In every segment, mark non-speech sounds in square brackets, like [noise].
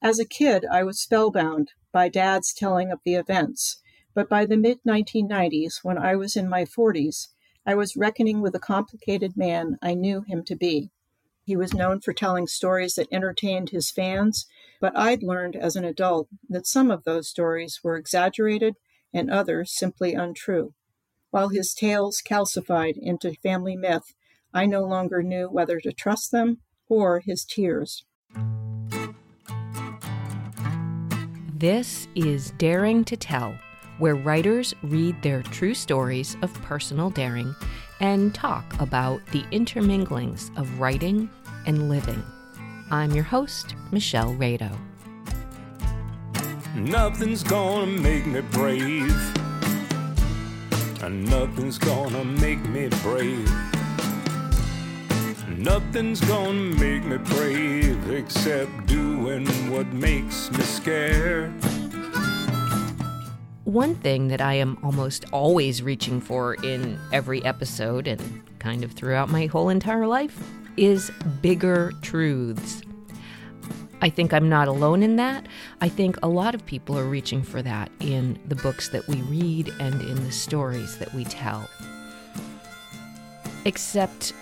As a kid, I was spellbound by Dad's telling of the events, but by the mid 1990s, when I was in my 40s, I was reckoning with the complicated man I knew him to be. He was known for telling stories that entertained his fans, but I'd learned as an adult that some of those stories were exaggerated and others simply untrue. While his tales calcified into family myth, I no longer knew whether to trust them or his tears. This is Daring to Tell, where writers read their true stories of personal daring and talk about the interminglings of writing and living. I'm your host, Michelle Redo. Nothing's gonna make me brave. And nothing's gonna make me brave. Nothing's gonna make me brave except doing what makes me scared. One thing that I am almost always reaching for in every episode and kind of throughout my whole entire life is bigger truths. I think I'm not alone in that. I think a lot of people are reaching for that in the books that we read and in the stories that we tell. Except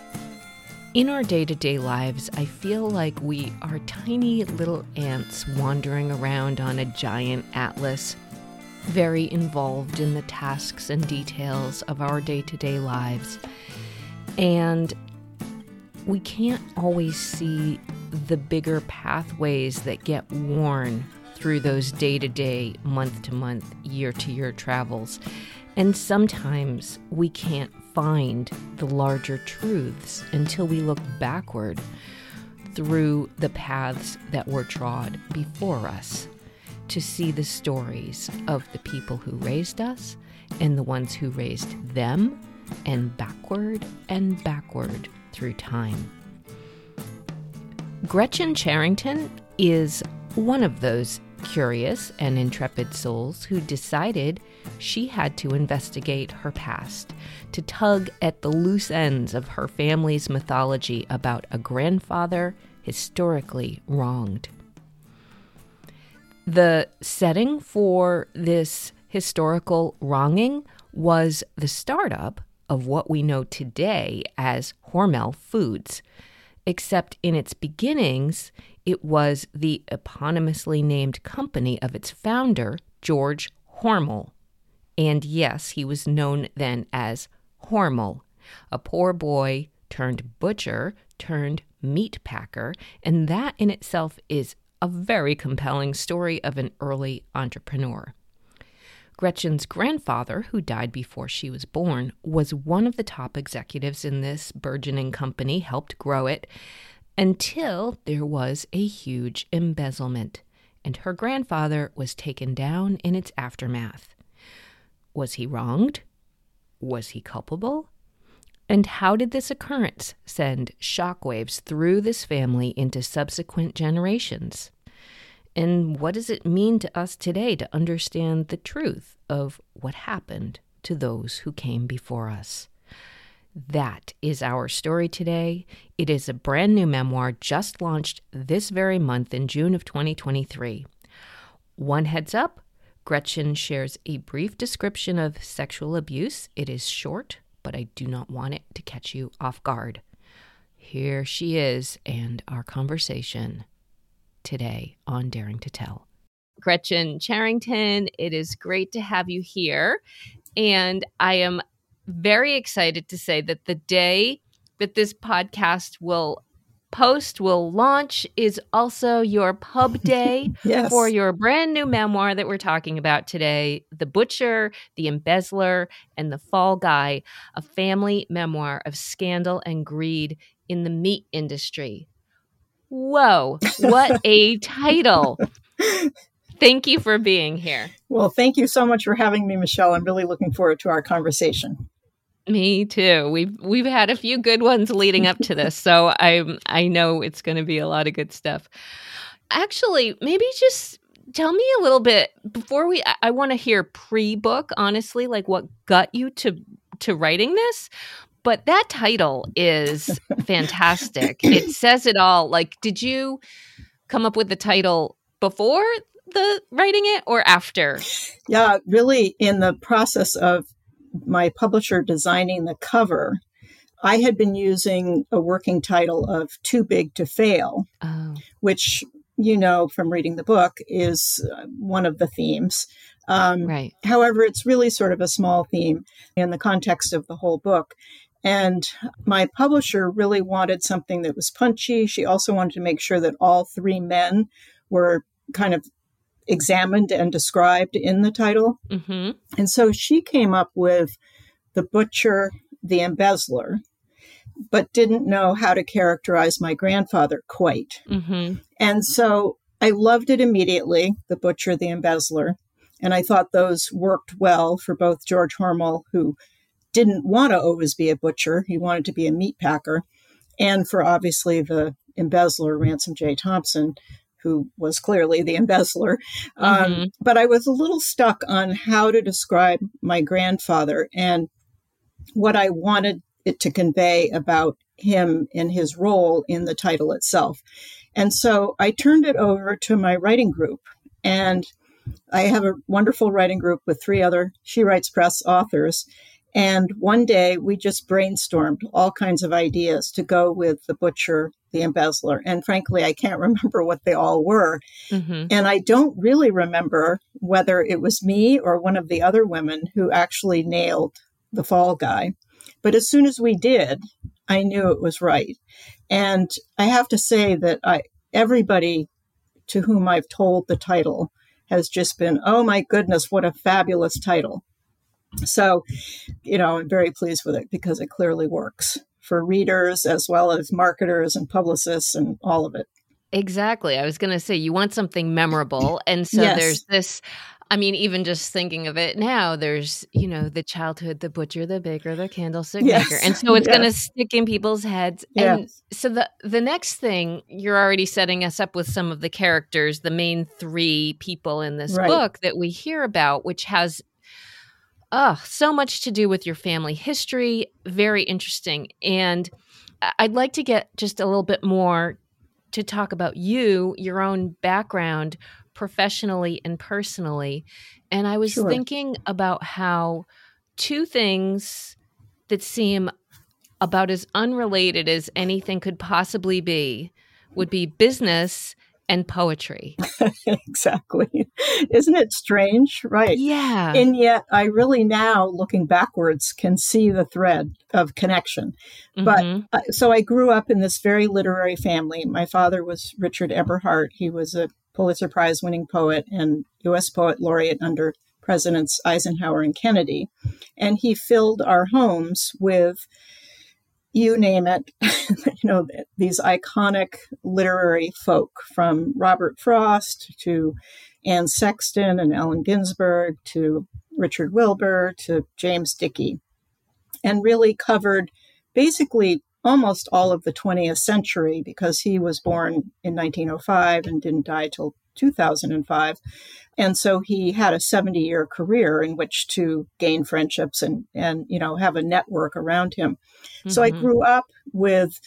in our day to day lives, I feel like we are tiny little ants wandering around on a giant atlas, very involved in the tasks and details of our day to day lives. And we can't always see the bigger pathways that get worn through those day to day, month to month, year to year travels. And sometimes we can't find the larger truths until we look backward through the paths that were trod before us to see the stories of the people who raised us and the ones who raised them, and backward and backward through time. Gretchen Cherington is one of those curious and intrepid souls who decided she had to investigate her past, to tug at the loose ends of her family's mythology about a grandfather historically wronged. The setting for this historical wronging was the startup of what we know today as Hormel Foods, except in its beginnings, it was the eponymously named company of its founder, George Hormel. And yes, he was known then as Hormel, a poor boy turned butcher turned meat packer, and that in itself is a very compelling story of an early entrepreneur. Gretchen's grandfather, who died before she was born, was one of the top executives in this burgeoning company, helped grow it, until there was a huge embezzlement, and her grandfather was taken down in its aftermath. Was he wronged? Was he culpable? And how did this occurrence send shockwaves through this family into subsequent generations? And what does it mean to us today to understand the truth of what happened to those who came before us? That is our story today. It is a brand new memoir just launched this very month in June of 2023. One heads up Gretchen shares a brief description of sexual abuse. It is short, but I do not want it to catch you off guard. Here she is and our conversation today on Daring to Tell. Gretchen Cherington, it is great to have you here. And I am very excited to say that the day that this podcast will post will launch is also your pub [laughs] day yes. for your brand new memoir that we're talking about today The Butcher, The Embezzler, and The Fall Guy, a family memoir of scandal and greed in the meat industry. Whoa, what a title! [laughs] Thank you for being here. Well, thank you so much for having me, Michelle. I'm really looking forward to our conversation. Me too. We've we've had a few good ones leading up to this, so [laughs] I I know it's going to be a lot of good stuff. Actually, maybe just tell me a little bit before we. I, I want to hear pre-book, honestly, like what got you to to writing this. But that title is fantastic. it [clears throat] says it all. Like, did you come up with the title before the writing it or after? Yeah, really in the process of my publisher designing the cover, I had been using a working title of Too Big to Fail, oh. which, you know, from reading the book, is uh, one of the themes. Um, right. However, it's really sort of a small theme in the context of the whole book. And my publisher really wanted something that was punchy. She also wanted to make sure that all three men were kind of examined and described in the title. Mm-hmm. And so she came up with the butcher, the embezzler, but didn't know how to characterize my grandfather quite. Mm-hmm. And so I loved it immediately, the butcher, the embezzler. And I thought those worked well for both George Hormel, who didn't want to always be a butcher, he wanted to be a meat packer, and for obviously the embezzler, Ransom J. Thompson, who was clearly the embezzler. Um, mm-hmm. But I was a little stuck on how to describe my grandfather and what I wanted it to convey about him and his role in the title itself. And so I turned it over to my writing group. And I have a wonderful writing group with three other She Writes Press authors. And one day we just brainstormed all kinds of ideas to go with the butcher, the embezzler. And frankly, I can't [laughs] remember what they all were. Mm-hmm. And I don't really remember whether it was me or one of the other women who actually nailed the fall guy. But as soon as we did, I knew it was right. And I have to say that I, everybody to whom I've told the title has just been, oh my goodness, what a fabulous title. So, you know, I'm very pleased with it because it clearly works for readers as well as marketers and publicists and all of it. Exactly. I was going to say you want something memorable. And so yes. there's this I mean, even just thinking of it now, there's, you know, the childhood, the butcher, the baker, the candlestick yes. maker. And so [laughs] it's yes. going to stick in people's heads. And so the the next thing, you're already setting us up with some of the characters, the main three people in this right. book that we hear about, which has Oh, so much to do with your family history. Very interesting. And I'd like to get just a little bit more to talk about you, your own background professionally and personally. And I was sure. thinking about how two things that seem about as unrelated as anything could possibly be would be business and poetry. [laughs] exactly. Isn't it strange? Right. Yeah. And yet, I really now, looking backwards, can see the thread of connection. Mm-hmm. But uh, so I grew up in this very literary family. My father was Richard Eberhart. He was a Pulitzer Prize winning poet and U.S. Poet Laureate under Presidents Eisenhower and Kennedy. And he filled our homes with you name it, [laughs] you know, these iconic literary folk from Robert Frost to Anne Sexton and Allen Ginsberg to Richard Wilbur to James Dickey, and really covered basically almost all of the 20th century because he was born in 1905 and didn't die till 2005. And so he had a 70 year career in which to gain friendships and, and, you know, have a network around him. Mm-hmm. So I mm-hmm. grew up with,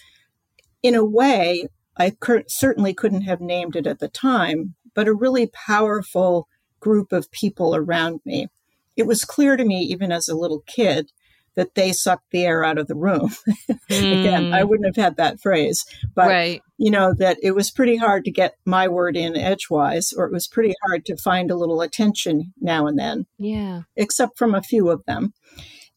in a way, I cur- certainly couldn't have named it at the time, but a really powerful group of people around me. It was clear to me, even as a little kid, that they sucked the air out of the room. Mm. [laughs] Again, I hmm. wouldn't have had that phrase, but right. you know that it was pretty hard to get my word in edgewise, or it was pretty hard to find a little attention now and then. Yeah, except from a few of them.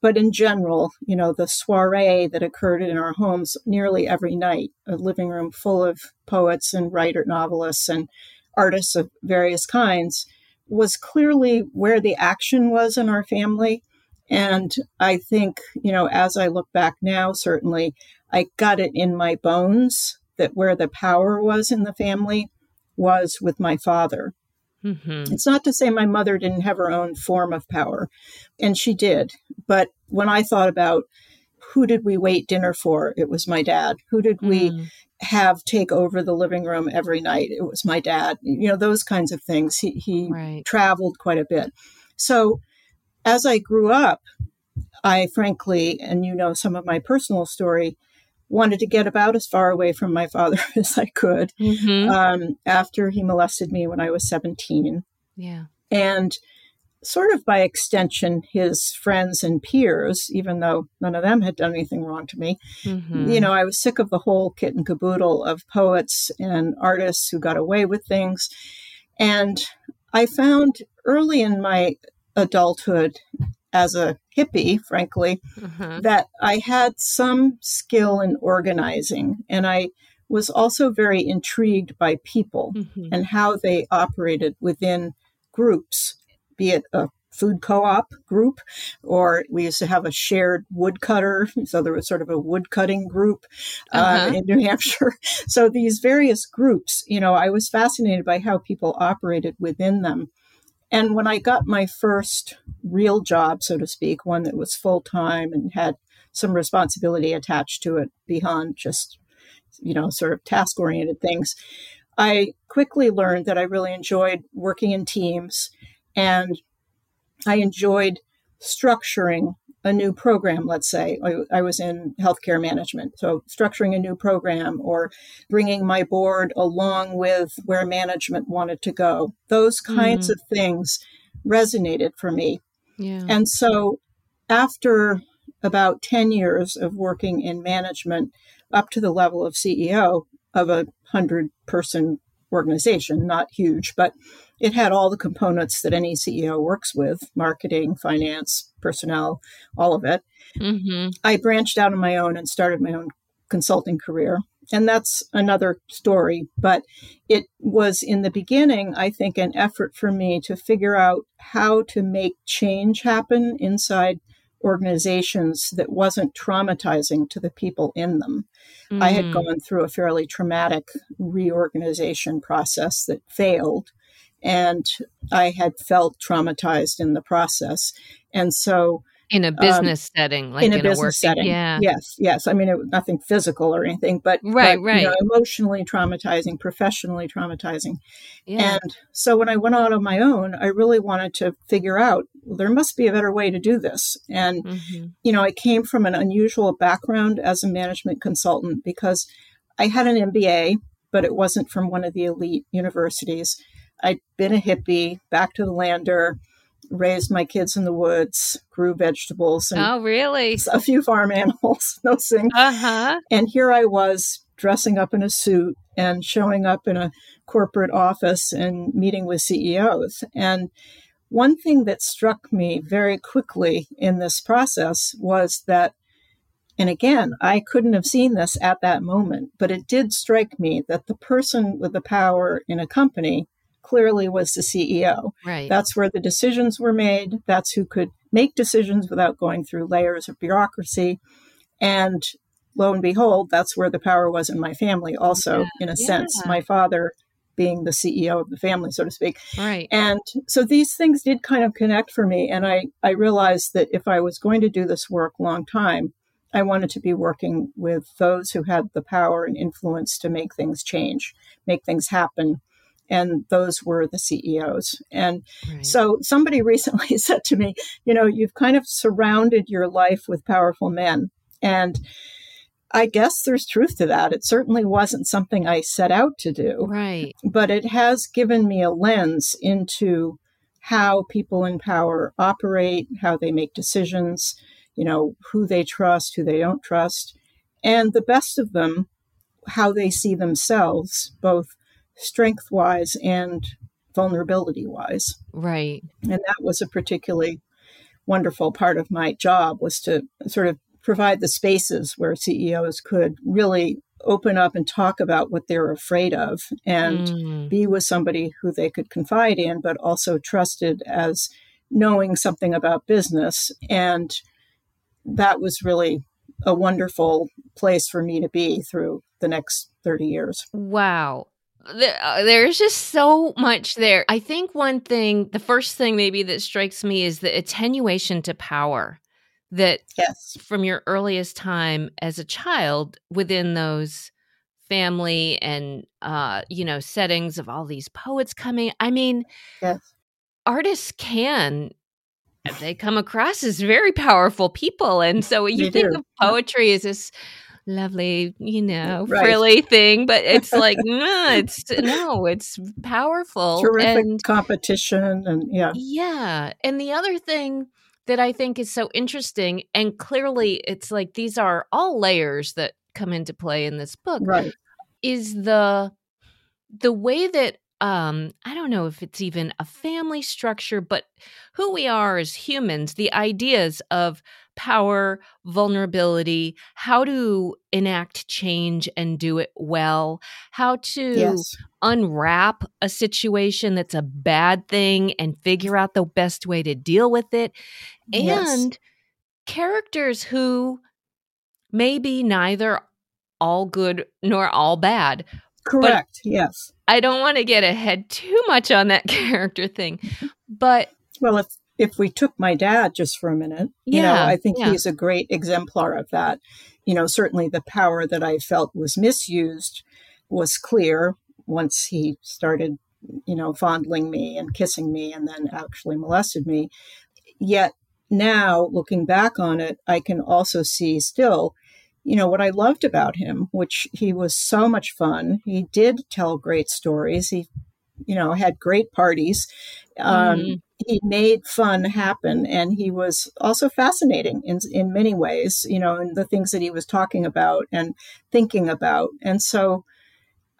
But in general, you know, the soiree that occurred in our homes nearly every night, a living room full of poets and writer novelists and artists of various kinds, was clearly where the action was in our family and I think, you know, as I look back now, certainly I got it in my bones that where the power was in the family was with my father. Mm-hmm. It's not to say my mother didn't have her own form of power, and she did. But when I thought about who did we wait dinner for, it was my dad. Who did we mm. have take over the living room every night? It was my dad. You know, those kinds of things. He, he right. traveled quite a bit. So as I grew up, I frankly, and you know some of my personal story, wanted to get about as far away from my father [laughs] as I could Mm-hmm. um, after he molested me when I was 17. yeah. And sort of by extension, his friends and peers, even though none of them had done anything wrong to me, Mm-hmm. you know, I was sick of the whole kit and caboodle of poets and artists who got away with things. And I found early in my adulthood as a hippie, frankly, Uh-huh. that I had some skill in organizing. And I was also very intrigued by people Mhm. and how they operated within groups, be it a food co-op group or we used to have a shared woodcutter so there was sort of a woodcutting group uh, Uh-huh. in new [laughs] hampshire so these various groups you know i was fascinated by how people operated within them and when i got my first real job so to speak one that was full-time and had some responsibility attached to it beyond just you know sort of task oriented things I quickly learned that I really enjoyed working in teams and I enjoyed structuring a new program, let's say. I, I was in healthcare management. So, structuring a new program or bringing my board along with where management wanted to go. Those kinds Mhm. of things resonated for me. Yeah. And so, after about 10 years of working in management up to the level of CEO of a 100 person organization, not huge, but it had all the components that any CEO works with marketing, finance, personnel, all of it. mm-hmm. I branched out on my own and started my own consulting career. And that's another story. But it was in the beginning, I think, an effort for me to figure out how to make change happen inside organizations that wasn't traumatizing to the people in them. I had Mm. gone through a fairly traumatic reorganization process that failed, and I had felt traumatized in the process. And so in a business setting, like um, in a in, business working, setting. Yeah. Yes, yes. I mean, it was nothing physical or anything, but Right, but, right. You know, emotionally traumatizing, professionally traumatizing. Yeah. And so when I went out on my own, I really wanted to figure out well, there must be a better way to do this. And Mhm. you know, I came from an unusual background as a management consultant because I had an MBA, but it wasn't from one of the elite universities. I'd been a hippie, back to the lander, raised my kids in the woods, grew vegetables, and Oh, really? [laughs] a few farm animals, [laughs] those things. Uh huh. And here I was dressing up in a suit and showing up in a corporate office and meeting with CEOs. And one thing that struck me very quickly in this process was that, and again, I couldn't have seen this at that moment, but it did strike me that the person with the power in a company clearly was the CEO. Right. That's where the decisions were made. That's who could make decisions without going through layers of bureaucracy. And lo and behold, that's where the power was in my family, also, in a sense. My father being the CEO of the family, so to speak. right. And so these things did kind of connect for me. And I, I realized that if I was going to do this work long time, I wanted to be working with those who had the power and influence to make things change, make things happen. And those were the CEOs. And right. so somebody [laughs] recently said to me, you know, you've kind of surrounded your life with powerful men. And I guess there's truth to that. It certainly wasn't something I set out to do, right. but it has given me a lens into how people in power operate, how they make decisions, you know, who they trust, who they don't trust, and the best of them, how they see themselves, both strength wise and vulnerability wise Right. and that was a particularly wonderful part of my job was to sort of provide the spaces where CEOs could really open up and talk about what they're afraid of and Mm. be with somebody who they could confide in but also trusted as knowing something about business and that was really a wonderful place for me to be through the next 30 years Wow. There, uh, there's just so much there. I think one thing, the first thing maybe that strikes me is the attenuation to power that yes from your earliest time as a child within those family and uh you know settings of all these poets coming i mean yes artists can they come across as very powerful people and so you They think do. of poetry as this lovely, you know, Right. frilly thing, but it's like [laughs] no, it's no, it's powerful Terrific and competition and yeah. yeah. And the other thing that I think is so interesting, and clearly it's like these are all layers that come into play in this book, Right. is the the way that um I don't know if it's even a family structure, but who we are as humans, the ideas of power, vulnerability, how to enact change and do it well, how to Yes. unwrap a situation that's a bad thing and figure out the best way to deal with it. Yes. And characters who may be neither all good nor all bad. Correct. yes. I don't want to get ahead too much on that [laughs] character thing, but Well, if if we took my dad just for a minute, you know, I think yeah. he's a great exemplar of that. You know, certainly the power that I felt was misused was clear once he started, you know, fondling me and kissing me and then actually molested me. Yet now looking back on it, I can also see still, you know, what I loved about him, which he was so much fun. He did tell great stories. He, you know, had great parties. Um, Mhm. He made fun happen, and he was also fascinating in in many ways. You know, in the things that he was talking about and thinking about, and so,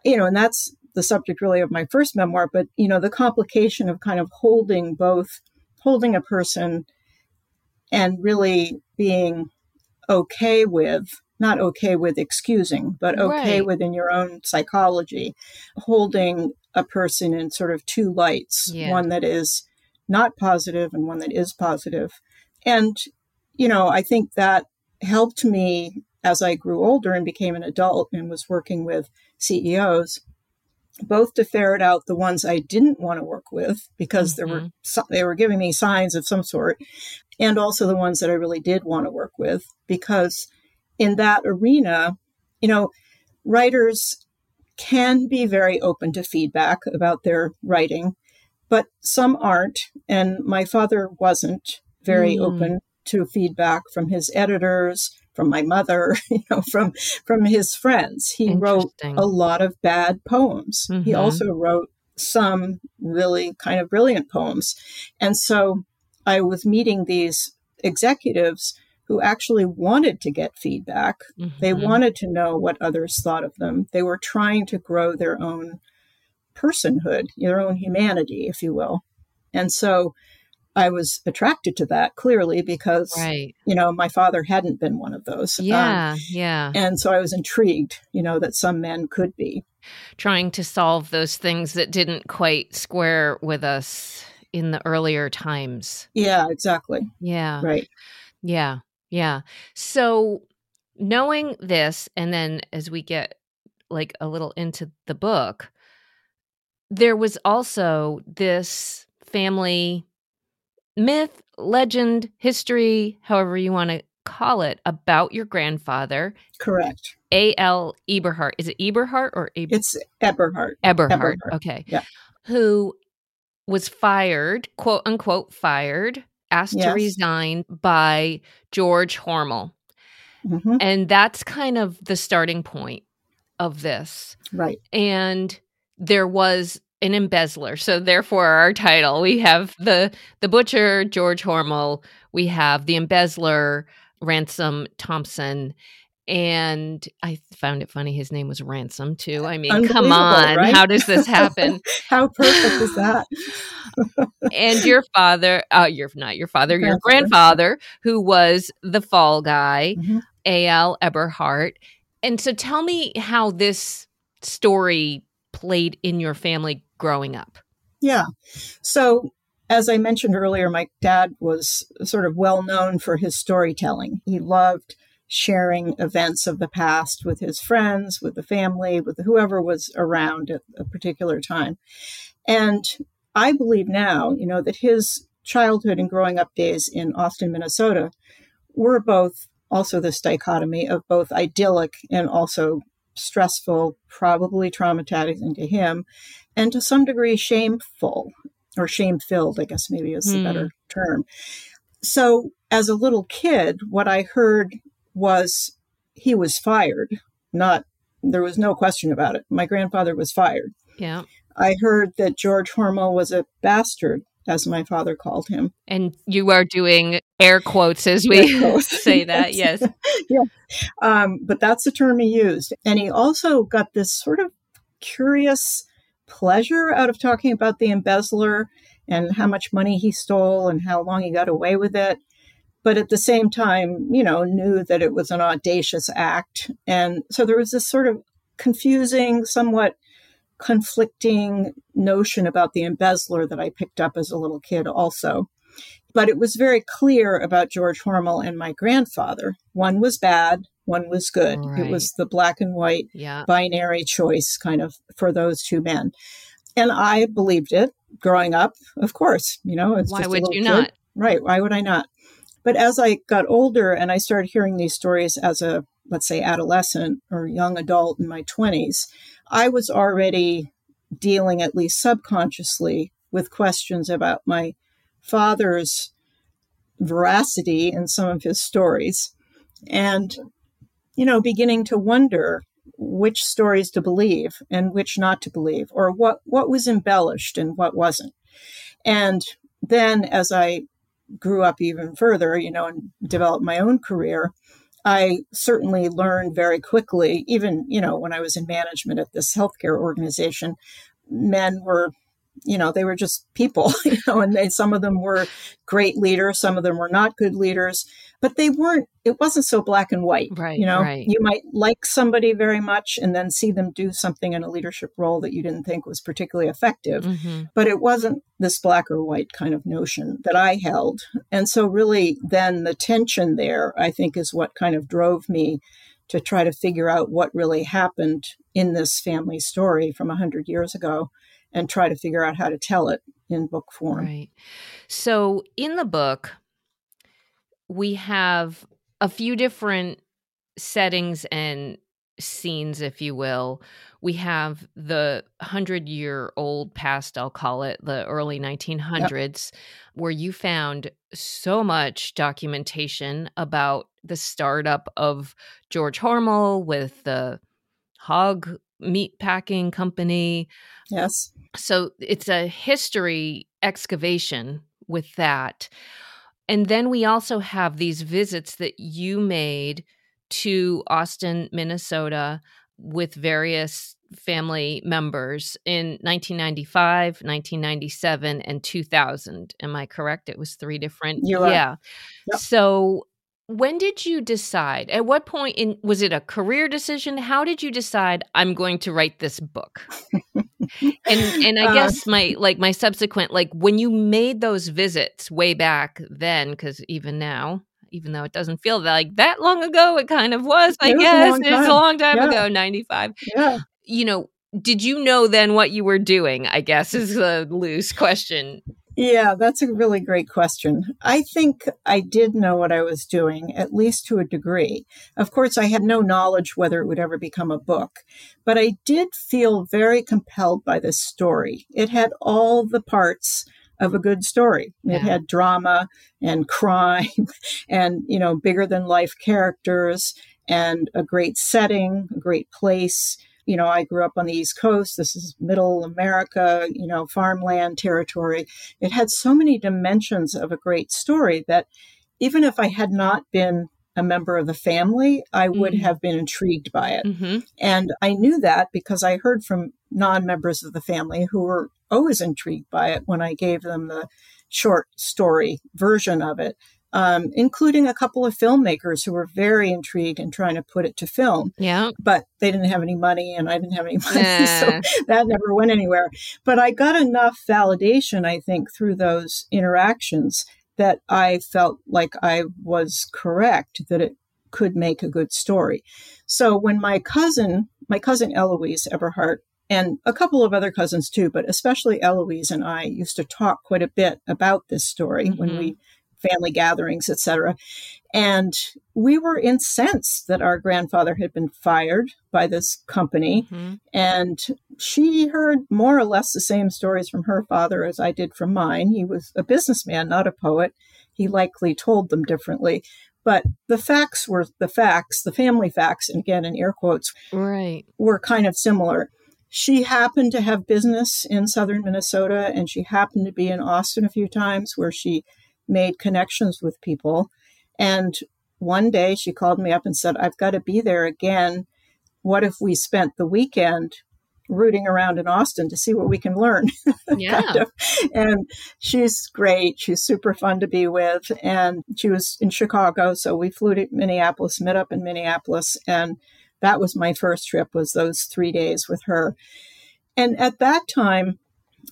you know, and that's the subject really of my first memoir. But you know, the complication of kind of holding both, holding a person, and really being okay with not okay with excusing but okay Right. within your own psychology holding a person in sort of two lights Yeah. one that is not positive and one that is positive. And you know i think that helped me as i grew older and became an adult and was working with ceos both to ferret out the ones i didn't want to work with because there were mm-hmm. they were giving me signs of some sort and also the ones that I really did want to work with because in that arena, you know, writers can be very open to feedback about their writing, but some aren't. And my father wasn't very Mm. open to feedback from his editors, from my mother, [laughs] you know, from from his friends. He wrote a lot of bad poems. He Mhm. also wrote some really kind of brilliant poems. And so I was meeting these executives who actually wanted to get feedback. They Mhm. wanted to know what others thought of them. They were trying to grow their own personhood, your own humanity, if you will. And so I was attracted to that clearly because, right. you know, my father hadn't been one of those. Um, Yeah, yeah. and so I was intrigued, you know, that some men could be. Trying to solve those things that didn't quite square with us in the earlier times. Yeah, exactly. Yeah. Right. Yeah. Yeah. So knowing this, and then as we get like a little into the book, there was also this family myth, legend, history, however you want to call it, about your grandfather, Correct. A.L. Eberhart. Is it Eberhart or Eber- It's Eberhard. Eberhard? Eberhard, Okay. yeah. Who was fired, quote unquote, fired, asked to resign by George Hormel. hmm And that's kind of the starting point of this. Right. And there was an embezzler. So therefore our title, we have the the butcher George Hormel, we have the embezzler Ransom Thompson. And I found it funny his name was Ransom too. I mean, come on. right? How does this happen? [laughs] How perfect is that? [laughs] and your father, uh, your not your father, your Grandfather. who was the fall guy, Mhm. A.L. Eberhart. And so tell me how this story played in your family growing up. Yeah. So, as I mentioned earlier, my dad was sort of well known for his storytelling. He loved sharing events of the past with his friends, with the family, with whoever was around at a particular time. And I believe now, you know, that his childhood and growing up days in Austin, Minnesota were both also this dichotomy of both idyllic and also stressful, probably traumatizing to him, and to some degree shameful or shame filled, I guess maybe is the Hmm. better term. So, as a little kid, what I heard was he was fired. Not there was no question about it. My grandfather was fired. Yeah. I heard that George Hormel was a bastard, as my father called him. And you are doing air quotes as we [laughs] quotes. say that, [laughs] yes. [laughs] yeah. Um, but that's the term he used. And he also got this sort of curious pleasure out of talking about the embezzler and how much money he stole and how long he got away with it. But at the same time, you know, knew that it was an audacious act. And so there was this sort of confusing, somewhat conflicting notion about the embezzler that I picked up as a little kid also. But it was very clear about George Hormel and my grandfather. One was bad, one was good. Right. It was the black and white yeah. binary choice kind of for those two men. And I believed it growing up, of course. You know, it's why would you kid. not? Right. Why would I not? But as I got older and I started hearing these stories as a, let's say, adolescent or young adult in my 20s, I was already dealing, at least subconsciously, with questions about my father's veracity in some of his stories. And, you know, beginning to wonder which stories to believe and which not to believe, or what, what was embellished and what wasn't. And then as I grew up even further, you know, and developed my own career, I certainly learned very quickly, even, you know, when I was in management at this healthcare organization, men were you know they were just people [laughs] you know and they, some of them were great leaders some of them were not good leaders but they weren't it wasn't so black and white right you know right. you might like somebody very much and then see them do something in a leadership role that you didn't think was particularly effective mm-hmm. but it wasn't this black or white kind of notion that i held and so really then the tension there i think is what kind of drove me to try to figure out what really happened in this family story from 100 years ago and try to figure out how to tell it in book form. Right. So in the book, we have a few different settings and scenes, if you will. We have the hundred year old past, I'll call it, the early 1900s, yep. where you found so much documentation about the startup of George Hormel with the hog meat packing company. Yes. So it's a history excavation with that. And then we also have these visits that you made to Austin, Minnesota with various family members in 1995, 1997, and 2000. Am I correct? It was three different. Yeah. Yep. So when did you decide? At what point in was it a career decision? How did you decide I'm going to write this book? and [laughs] and I uh, guess my like my subsequent like when you made those visits way back then cuz even now even though it doesn't feel like that long ago it kind of was I guess it's a long time yeah. ago 95. Yeah. You know, did you know then what you were doing? I guess is a loose question. Yeah, that's a really great question. I think I did know what I was doing, at least to a degree. Of course, I had no knowledge whether it would ever become a book, but I did feel very compelled by this story. It had all the parts of a good story. It had drama and [laughs] crime and, you know, bigger than life characters and a great setting, a great place you know, I grew up on the East Coast. This is middle America, you know, farmland territory. It had so many dimensions of a great story that even if I had not been a member of the family, I would mm-hmm. have been intrigued by it. Mm-hmm. And I knew that because I heard from non members of the family who were always intrigued by it when I gave them the short story version of it um, including a couple of filmmakers who were very intrigued in trying to put it to film. Yeah. But they didn't have any money and I didn't have any [laughs] money. So that never went anywhere. But I got enough validation, I think, through those interactions that I felt like I was correct, that it could make a good story. So when my cousin, my cousin Eloise Eberhardt, and a couple of other cousins too, but especially Eloise and I used to talk quite a bit about this story mm-hmm. when we family gatherings, etc. And we were incensed that our grandfather had been fired by this company. Mm-hmm. And she heard more or less the same stories from her father as I did from mine. He was a businessman, not a poet. He likely told them differently. But the facts were the facts, the family facts, and again in air quotes, right, were kind of similar. She happened to have business in southern Minnesota and she happened to be in Austin a few times where she made connections with people. And one day she called me up and said, I've got to be there again. What if we spent the weekend rooting around in Austin to see what we can learn? [laughs] Yeah. kind of. And she's great. She's super fun to be with. And she was in Chicago. So we flew to Minneapolis, met up in Minneapolis. And that was my first trip was those three days with her and at that time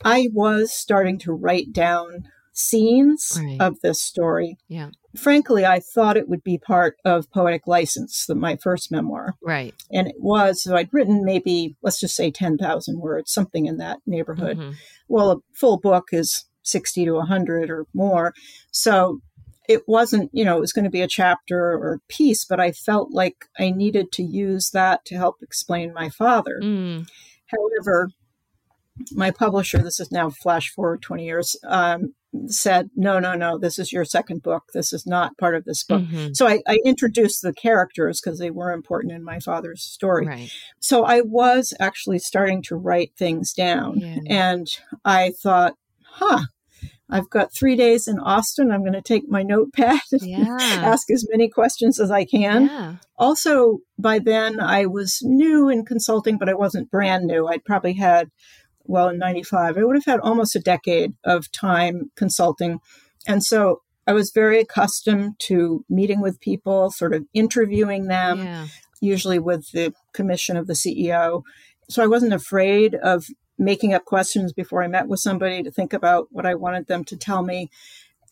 i was starting to write down scenes right. of this story yeah frankly i thought it would be part of poetic license the, my first memoir right and it was so i'd written maybe let's just say 10000 words something in that neighborhood mm-hmm. well a full book is 60 to 100 or more so it wasn't, you know, it was going to be a chapter or a piece, but I felt like I needed to use that to help explain my father. Mm. However, my publisher, this is now flash forward 20 years, um, said, no, no, no, this is your second book. This is not part of this book. Mm-hmm. So I, I, introduced the characters because they were important in my father's story. Right. So I was actually starting to write things down. Yeah. And I thought, huh, I've got three days in Austin. I'm going to take my notepad and yeah. ask as many questions as I can. Yeah. Also, by then I was new in consulting, but I wasn't brand new. I'd probably had, well, in 95, I would have had almost a decade of time consulting. And so I was very accustomed to meeting with people, sort of interviewing them, yeah. usually with the commission of the CEO. So I wasn't afraid of making up questions before I met with somebody to think about what I wanted them to tell me.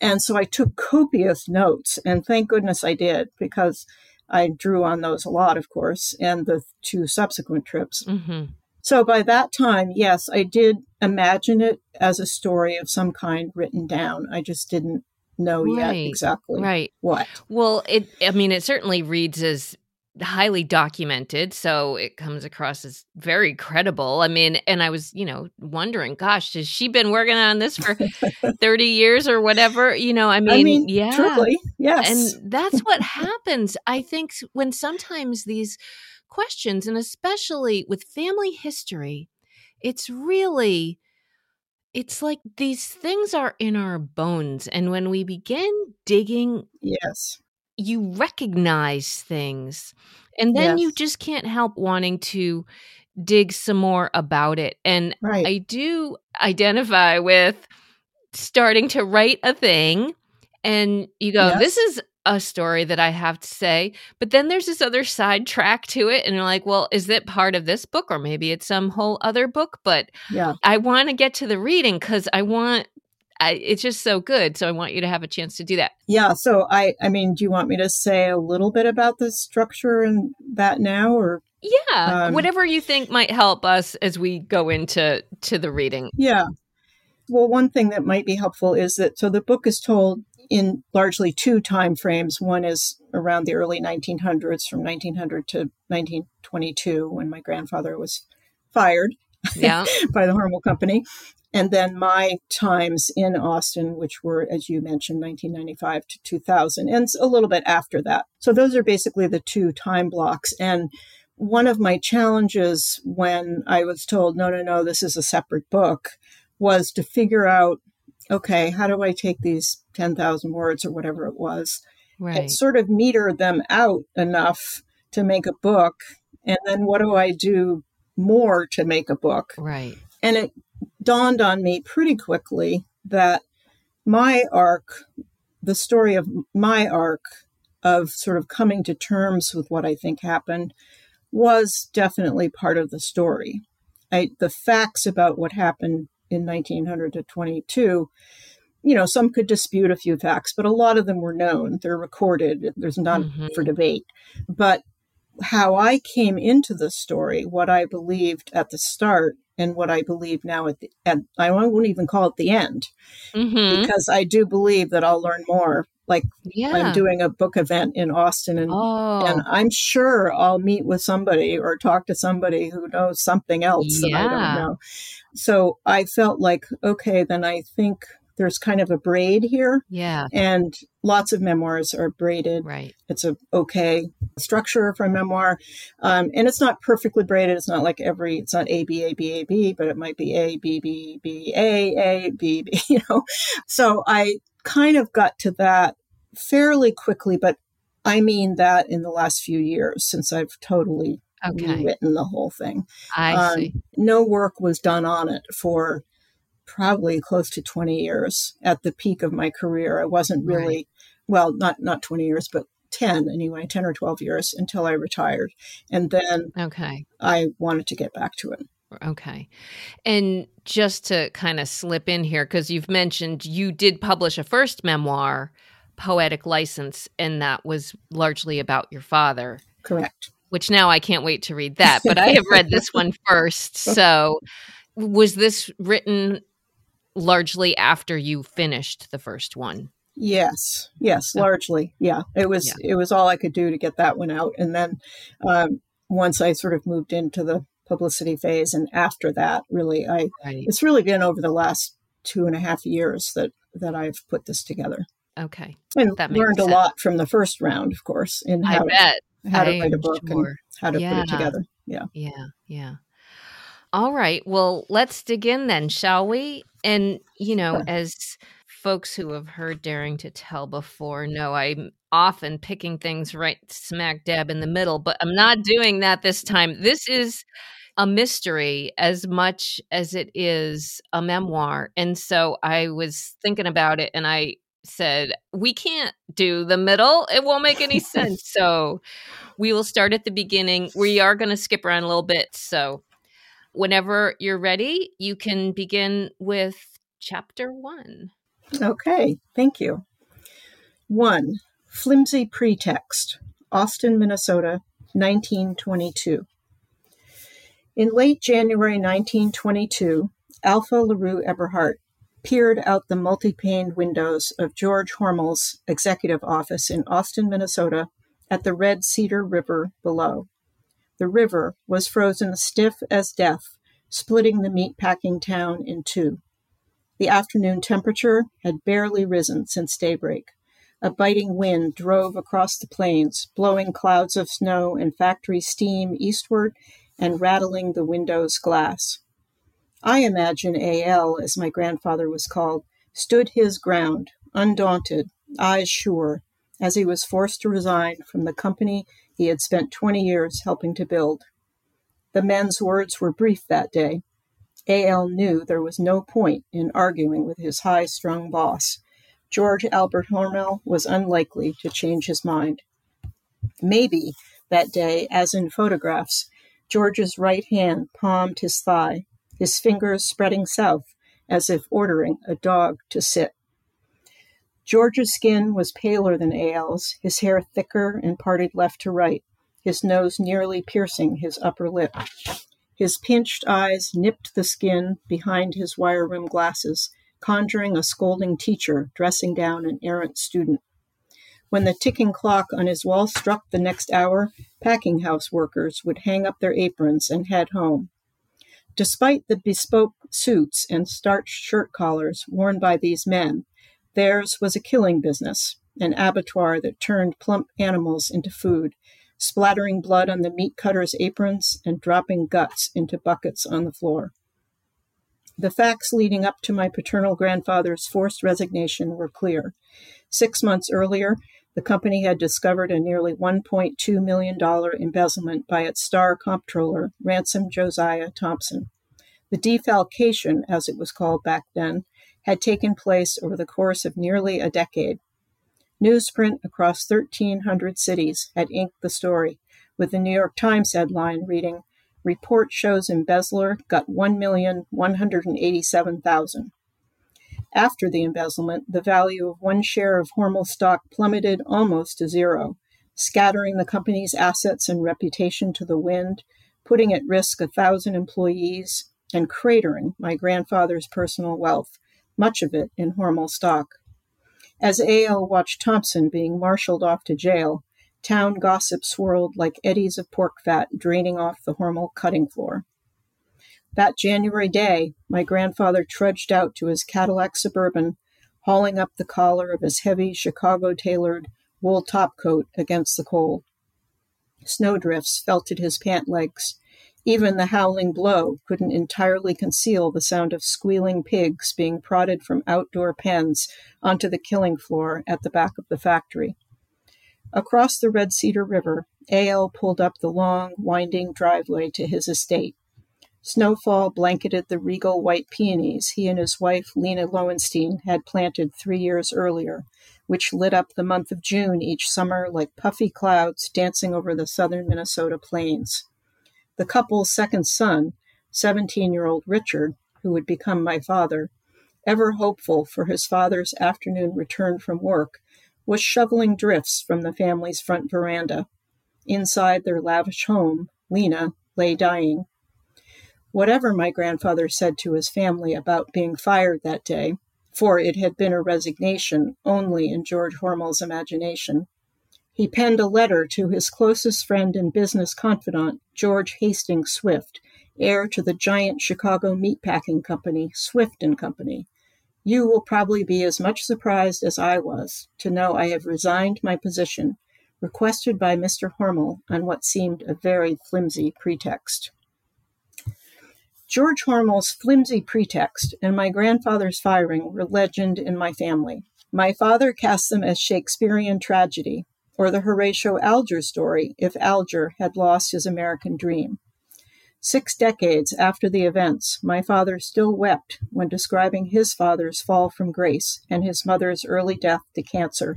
And so I took copious notes, and thank goodness I did because I drew on those a lot, of course, and the two subsequent trips. Mm-hmm. So by that time, yes, I did imagine it as a story of some kind written down. I just didn't know right. yet exactly right. what. Well, it I mean it certainly reads as highly documented so it comes across as very credible i mean and i was you know wondering gosh has she been working on this for [laughs] 30 years or whatever you know i mean, I mean yeah truly, yes and that's [laughs] what happens i think when sometimes these questions and especially with family history it's really it's like these things are in our bones and when we begin digging yes you recognize things and then yes. you just can't help wanting to dig some more about it and right. i do identify with starting to write a thing and you go yes. this is a story that i have to say but then there's this other side track to it and you're like well is it part of this book or maybe it's some whole other book but yeah i want to get to the reading because i want I, it's just so good. So I want you to have a chance to do that. Yeah. So I, I mean, do you want me to say a little bit about the structure and that now, or yeah, um, whatever you think might help us as we go into to the reading. Yeah. Well, one thing that might be helpful is that so the book is told in largely two time frames. One is around the early 1900s, from 1900 to 1922, when my grandfather was fired yeah. [laughs] by the Hormel Company and then my times in Austin, which were, as you mentioned, 1995 to 2000, and a little bit after that. So those are basically the two time blocks. And one of my challenges when I was told, no, no, no, this is a separate book, was to figure out, okay, how do I take these 10,000 words or whatever it was right. and sort of meter them out enough to make a book? And then what do I do more to make a book? Right. And it dawned on me pretty quickly that my arc, the story of my arc of sort of coming to terms with what I think happened, was definitely part of the story. I, the facts about what happened in 1900 to 22, you know, some could dispute a few facts, but a lot of them were known. They're recorded. There's not mm-hmm. for debate. But how I came into the story, what I believed at the start, and what I believe now at the end. I won't even call it the end mm-hmm. because I do believe that I'll learn more. Like yeah. I'm doing a book event in Austin, and oh. and I'm sure I'll meet with somebody or talk to somebody who knows something else yeah. that I don't know. So I felt like, okay, then I think there's kind of a braid here. Yeah. And lots of memoirs are braided. Right. It's a okay structure for a memoir. Um, and it's not perfectly braided. It's not like every, it's not A, B, A, B, A, B, but it might be A, B, B, B, A, A, B, B, [laughs] you know. So I kind of got to that fairly quickly, but I mean that in the last few years since I've totally Okay. rewritten the whole thing. I Um, see. no work was done on it for probably close to 20 years at the peak of my career. I wasn't Right. really, well, not, not 20 years, but 10 anyway, 10 or 12 years until I retired. And then Okay. I wanted to get back to it. Okay. And just to kind of slip in here, because you've mentioned you did publish a first memoir, Poetic License, and that was largely about your father, Correct. which now I can't wait to read that. But I have read this [laughs] one first. So was this written largely after you finished the first one? Yes, yes, Okay. largely. Yeah, it was it was all I could do to get that one out, and then um, once I sort of moved into the publicity phase, and after that, really, I Right. it's really been over the last two and a half years that that I've put this together, Okay. and That learned a sense. lot from the first round, of course, in I how bet. how to write a book and how to put it together. Yeah. Yeah, yeah. All right. Well, let's dig in then, shall we? And, you know, Sure. as folks who have heard Daring to Tell before know, I'm often picking things right smack dab in the middle, but I'm not doing that this time. This is a mystery as much as it is a memoir. And so I was thinking about it and I said, we can't do the middle. It won't make any [laughs] sense. So we will start at the beginning. We are going to skip around a little bit. So whenever you're ready, you can begin with chapter one. Okay, thank you. One, flimsy pretext, Austin, Minnesota, 1922. In late January 1922, Alpha LaRue Eberhart peered out the multi paned windows of George Hormel's executive office in Austin, Minnesota, at the Red Cedar River below. The river was frozen stiff as death, splitting the meatpacking town in two. The afternoon temperature had barely risen since daybreak. A biting wind drove across the plains, blowing clouds of snow and factory steam eastward and rattling the window's glass. I imagine A.L., as my grandfather was called, stood his ground, undaunted, eyes sure, as he was forced to resign from the company he had spent 20 years helping to build. The men's words were brief that day. A.L. knew there was no point in arguing with his high strung boss. George Albert Hormel was unlikely to change his mind. Maybe that day, as in photographs, George's right hand palmed his thigh, his fingers spreading south as if ordering a dog to sit. George's skin was paler than A.L.'s, his hair thicker and parted left to right, his nose nearly piercing his upper lip. His pinched eyes nipped the skin behind his wire rim glasses, conjuring a scolding teacher dressing down an errant student. When the ticking clock on his wall struck the next hour, packing house workers would hang up their aprons and head home. Despite the bespoke suits and starched shirt collars worn by these men, theirs was a killing business, an abattoir that turned plump animals into food, splattering blood on the meat cutters' aprons and dropping guts into buckets on the floor. The facts leading up to my paternal grandfather's forced resignation were clear. Six months earlier, the company had discovered a nearly $1.2 million embezzlement by its star comptroller, Ransom Josiah Thompson. The defalcation, as it was called back then, had taken place over the course of nearly a decade. Newsprint across 1,300 cities had inked the story, with the New York Times headline reading, Report shows embezzler got 1,187,000. After the embezzlement, the value of one share of Hormel stock plummeted almost to zero, scattering the company's assets and reputation to the wind, putting at risk a thousand employees, and cratering my grandfather's personal wealth, much of it in Hormel stock. As A.L. watched Thompson being marshaled off to jail, town gossip swirled like eddies of pork fat draining off the Hormel cutting floor. That January day, my grandfather trudged out to his Cadillac Suburban, hauling up the collar of his heavy Chicago tailored wool topcoat against the cold. Snowdrifts felted his pant legs. Even the howling blow couldn't entirely conceal the sound of squealing pigs being prodded from outdoor pens onto the killing floor at the back of the factory. Across the Red Cedar River, A.L. pulled up the long, winding driveway to his estate. Snowfall blanketed the regal white peonies he and his wife, Lena Lowenstein, had planted three years earlier, which lit up the month of June each summer like puffy clouds dancing over the southern Minnesota plains. The couple's second son, 17 year old Richard, who would become my father, ever hopeful for his father's afternoon return from work, was shoveling drifts from the family's front veranda. Inside their lavish home, Lena lay dying. Whatever my grandfather said to his family about being fired that day, for it had been a resignation only in George Hormel's imagination, he penned a letter to his closest friend and business confidant, George Hastings Swift, heir to the giant Chicago meatpacking company, Swift and Company. You will probably be as much surprised as I was to know I have resigned my position, requested by Mr. Hormel on what seemed a very flimsy pretext. George Hormel's flimsy pretext and my grandfather's firing were legend in my family. My father cast them as Shakespearean tragedy, or the Horatio Alger story if Alger had lost his American dream. Six decades after the events, my father still wept when describing his father's fall from grace and his mother's early death to cancer,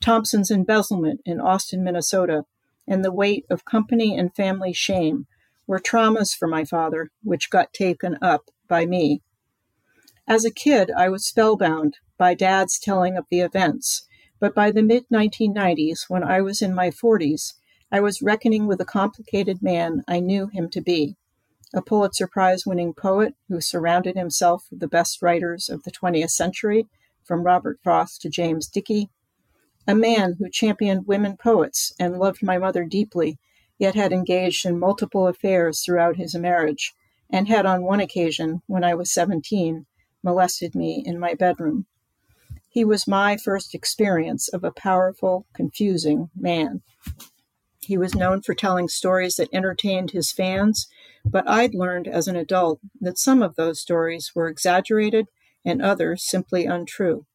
Thompson's embezzlement in Austin, Minnesota, and the weight of company and family shame were traumas for my father, which got taken up by me. As a kid, I was spellbound by Dad's telling of the events, but by the mid 1990s, when I was in my 40s, I was reckoning with a complicated man I knew him to be a Pulitzer Prize winning poet who surrounded himself with the best writers of the 20th century, from Robert Frost to James Dickey, a man who championed women poets and loved my mother deeply yet had engaged in multiple affairs throughout his marriage, and had on one occasion, when I was 17, molested me in my bedroom. He was my first experience of a powerful, confusing man. He was known for telling stories that entertained his fans, but I'd learned as an adult that some of those stories were exaggerated and others simply untrue.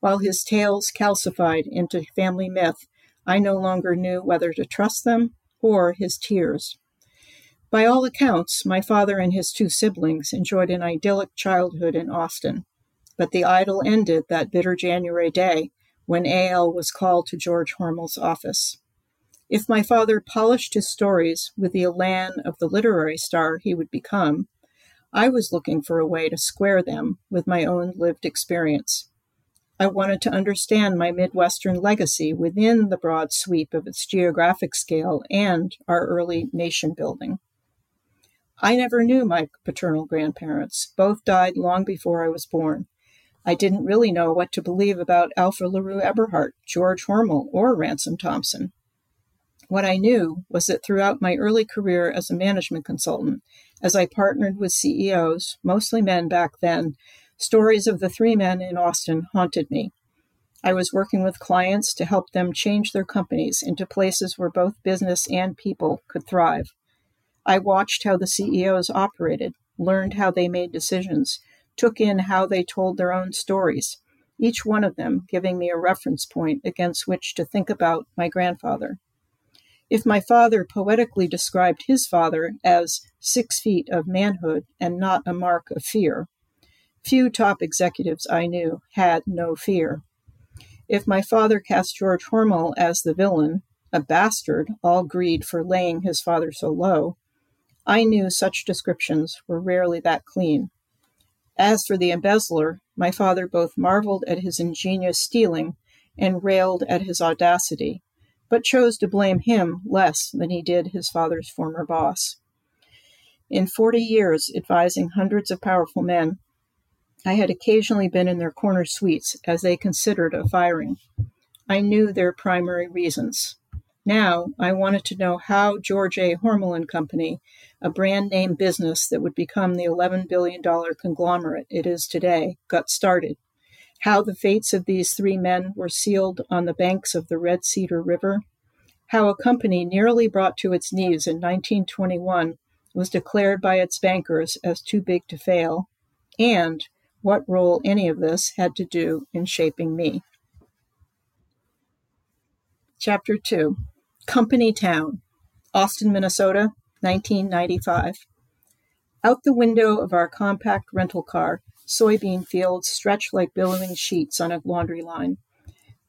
While his tales calcified into family myth, I no longer knew whether to trust them or his tears. By all accounts, my father and his two siblings enjoyed an idyllic childhood in Austin, but the idyll ended that bitter January day when A.L. was called to George Hormel's office. If my father polished his stories with the elan of the literary star he would become, I was looking for a way to square them with my own lived experience. I wanted to understand my Midwestern legacy within the broad sweep of its geographic scale and our early nation building. I never knew my paternal grandparents. Both died long before I was born. I didn't really know what to believe about Alpha LaRue Eberhart, George Hormel, or Ransom Thompson. What I knew was that throughout my early career as a management consultant, as I partnered with CEOs, mostly men back then, Stories of the three men in Austin haunted me. I was working with clients to help them change their companies into places where both business and people could thrive. I watched how the CEOs operated, learned how they made decisions, took in how they told their own stories, each one of them giving me a reference point against which to think about my grandfather. If my father poetically described his father as six feet of manhood and not a mark of fear, Few top executives I knew had no fear. If my father cast George Hormel as the villain, a bastard, all greed for laying his father so low, I knew such descriptions were rarely that clean. As for the embezzler, my father both marveled at his ingenious stealing and railed at his audacity, but chose to blame him less than he did his father's former boss. In 40 years advising hundreds of powerful men, I had occasionally been in their corner suites as they considered a firing. I knew their primary reasons. Now I wanted to know how George A. Hormel and Company, a brand name business that would become the $11 billion conglomerate it is today, got started. how the fates of these three men were sealed on the banks of the Red Cedar River, how a company nearly brought to its knees in 1921 was declared by its bankers as too big to fail, and what role any of this had to do in shaping me. Chapter 2 Company Town, Austin, Minnesota, 1995. Out the window of our compact rental car, soybean fields stretch like billowing sheets on a laundry line.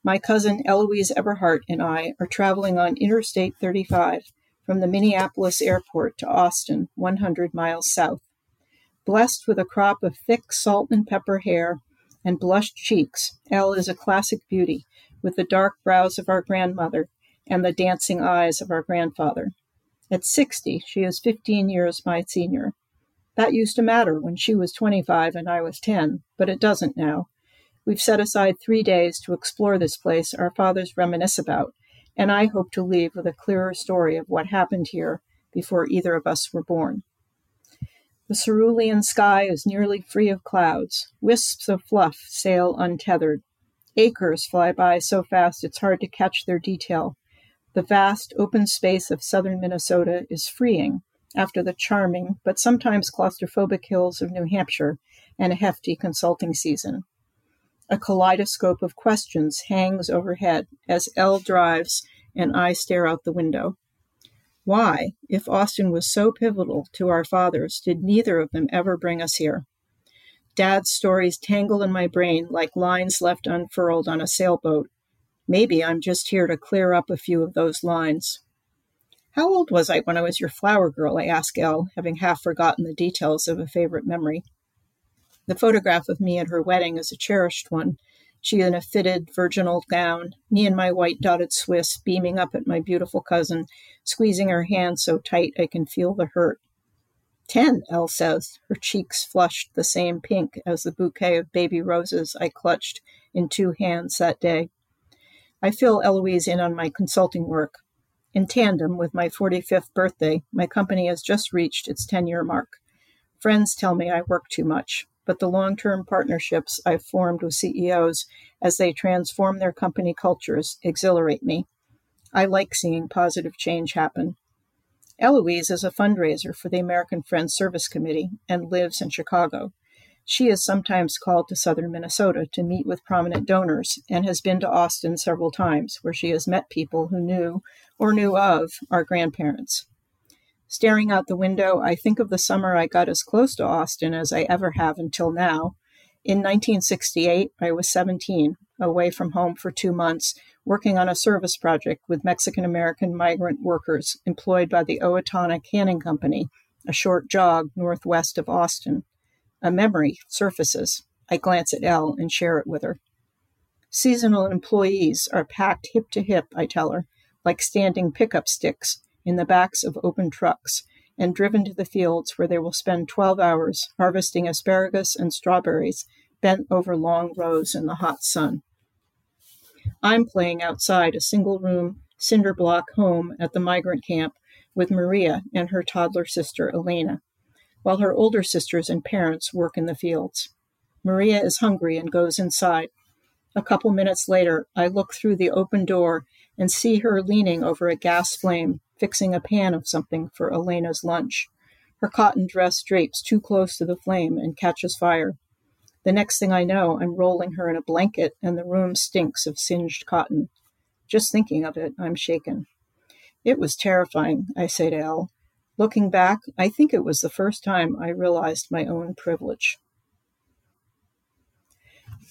My cousin Eloise Eberhart and I are traveling on Interstate 35 from the Minneapolis airport to Austin, 100 miles south. Blessed with a crop of thick salt and pepper hair and blushed cheeks, Elle is a classic beauty with the dark brows of our grandmother and the dancing eyes of our grandfather. At 60, she is 15 years my senior. That used to matter when she was 25 and I was 10, but it doesn't now. We've set aside three days to explore this place our fathers reminisce about, and I hope to leave with a clearer story of what happened here before either of us were born. The cerulean sky is nearly free of clouds. Wisps of fluff sail untethered. Acres fly by so fast it's hard to catch their detail. The vast open space of southern Minnesota is freeing after the charming but sometimes claustrophobic hills of New Hampshire and a hefty consulting season. A kaleidoscope of questions hangs overhead as Elle drives and I stare out the window. Why, if Austin was so pivotal to our fathers, did neither of them ever bring us here? Dad's stories tangle in my brain like lines left unfurled on a sailboat. Maybe I'm just here to clear up a few of those lines. How old was I when I was your flower girl? I asked Elle, having half forgotten the details of a favorite memory. The photograph of me at her wedding is a cherished one. She in a fitted virginal gown, me in my white dotted Swiss, beaming up at my beautiful cousin, squeezing her hand so tight I can feel the hurt. Ten, Elle says, her cheeks flushed the same pink as the bouquet of baby roses I clutched in two hands that day. I fill Eloise in on my consulting work, in tandem with my 45th birthday, my company has just reached its 10 year mark. Friends tell me I work too much, but the long term partnerships I've formed with CEOs as they transform their company cultures exhilarate me. I like seeing positive change happen. Eloise is a fundraiser for the American Friends Service Committee and lives in Chicago. She is sometimes called to southern Minnesota to meet with prominent donors and has been to Austin several times, where she has met people who knew or knew of our grandparents. Staring out the window, I think of the summer I got as close to Austin as I ever have until now. In 1968, I was 17, away from home for two months, working on a service project with Mexican American migrant workers employed by the Owatonna Canning Company, a short jog northwest of Austin. A memory surfaces. I glance at Elle and share it with her. Seasonal employees are packed hip to hip, I tell her, like standing pickup sticks in the backs of open trucks, and driven to the fields where they will spend 12 hours harvesting asparagus and strawberries bent over long rows in the hot sun. I'm playing outside a single room cinder block home at the migrant camp with Maria and her toddler sister Elena while her older sisters and parents work in the fields. Maria is hungry and goes inside. A couple minutes later, I look through the open door and see her leaning over a gas flame, fixing a pan of something for Elena's lunch. Her cotton dress drapes too close to the flame and catches fire. The next thing I know, I'm rolling her in a blanket and the room stinks of singed cotton. Just thinking of it, I'm shaken. It was terrifying, I say to Elle. Looking back, I think it was the first time I realized my own privilege.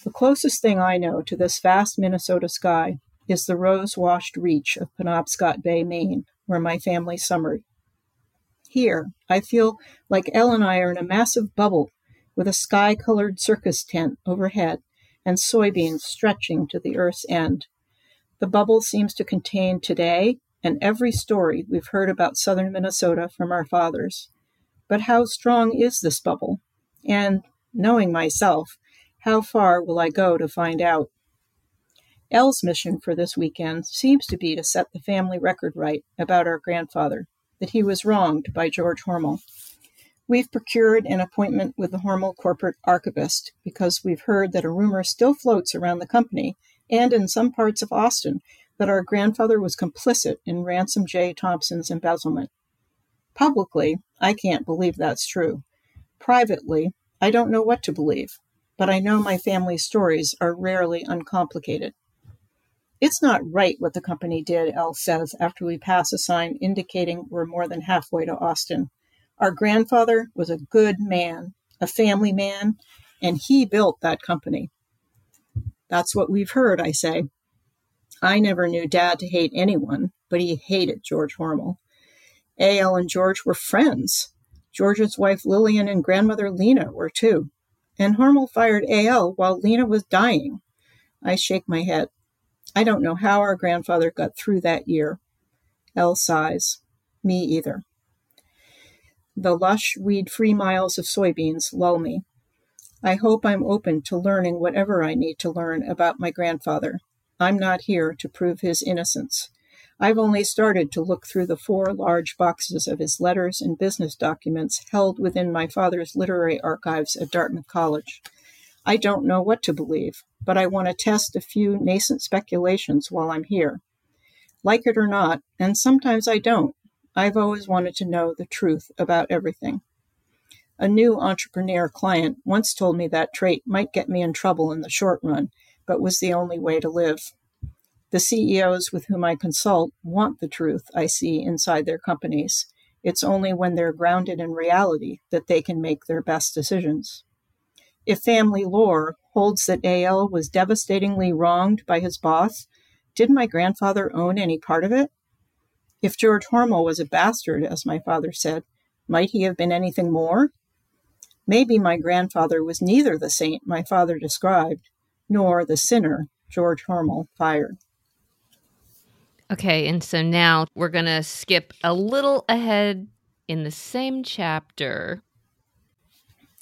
The closest thing I know to this vast Minnesota sky is the rose washed reach of Penobscot Bay, Maine, where my family summered. Here, I feel like Elle and I are in a massive bubble with a sky colored circus tent overhead and soybeans stretching to the earth's end. The bubble seems to contain today and every story we've heard about southern Minnesota from our fathers. But how strong is this bubble? And, knowing myself, how far will I go to find out? Elle's mission for this weekend seems to be to set the family record right about our grandfather, that he was wronged by George Hormel. We've procured an appointment with the Hormel corporate archivist because we've heard that a rumor still floats around the company and in some parts of Austin that our grandfather was complicit in Ransom J. Thompson's embezzlement. Publicly, I can't believe that's true. Privately, I don't know what to believe, but I know my family's stories are rarely uncomplicated. It's not right what the company did, Elle says after we pass a sign indicating we're more than halfway to Austin. Our grandfather was a good man, a family man, and he built that company. That's what we've heard, I say. I never knew Dad to hate anyone, but he hated George Hormel. A.L. and George were friends. George's wife Lillian and grandmother Lena were too. And Hormel fired A.L. while Lena was dying. I shake my head. I don't know how our grandfather got through that year. Elle sighs. Me either. The lush, weed free miles of soybeans lull me. I hope I'm open to learning whatever I need to learn about my grandfather. I'm not here to prove his innocence. I've only started to look through the four large boxes of his letters and business documents held within my father's literary archives at Dartmouth College. I don't know what to believe, but I want to test a few nascent speculations while I'm here. Like it or not, and sometimes I don't, I've always wanted to know the truth about everything. A new entrepreneur client once told me that trait might get me in trouble in the short run, but was the only way to live. The CEOs with whom I consult want the truth I see inside their companies. It's only when they're grounded in reality that they can make their best decisions. If family lore holds that AL was devastatingly wronged by his boss, did my grandfather own any part of it? If George Hormel was a bastard, as my father said, might he have been anything more? Maybe my grandfather was neither the saint my father described, nor the sinner George Hormel fired. Okay, and so now we're going to skip a little ahead in the same chapter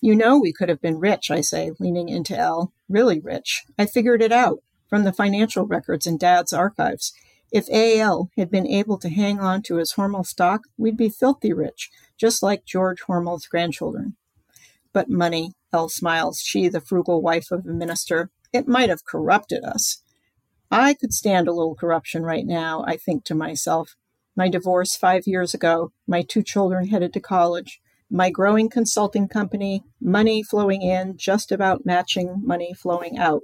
you know, we could have been rich, I say, leaning into Elle. Really rich. I figured it out from the financial records in Dad's archives. If AL had been able to hang on to his Hormel stock, we'd be filthy rich, just like George Hormel's grandchildren. But money, Elle smiles, she the frugal wife of a minister, it might have corrupted us. I could stand a little corruption right now, I think to myself. My divorce five years ago, my two children headed to college, my growing consulting company, money flowing in, just about matching money flowing out.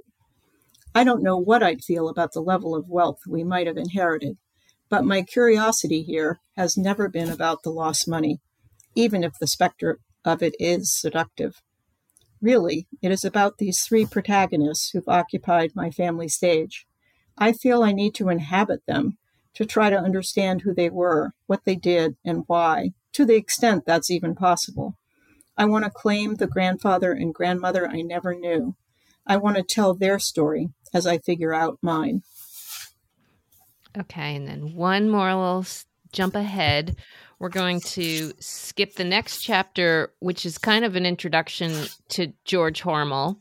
I don't know what I'd feel about the level of wealth we might have inherited, but my curiosity here has never been about the lost money, even if the specter of it is seductive. Really, it is about these three protagonists who've occupied my family stage. I feel I need to inhabit them to try to understand who they were, what they did, and why, to the extent that's even possible. I want to claim the grandfather and grandmother I never knew. I want to tell their story as I figure out mine. Okay, and then one more little jump ahead. We're going to skip the next chapter, which is kind of an introduction to George Hormel.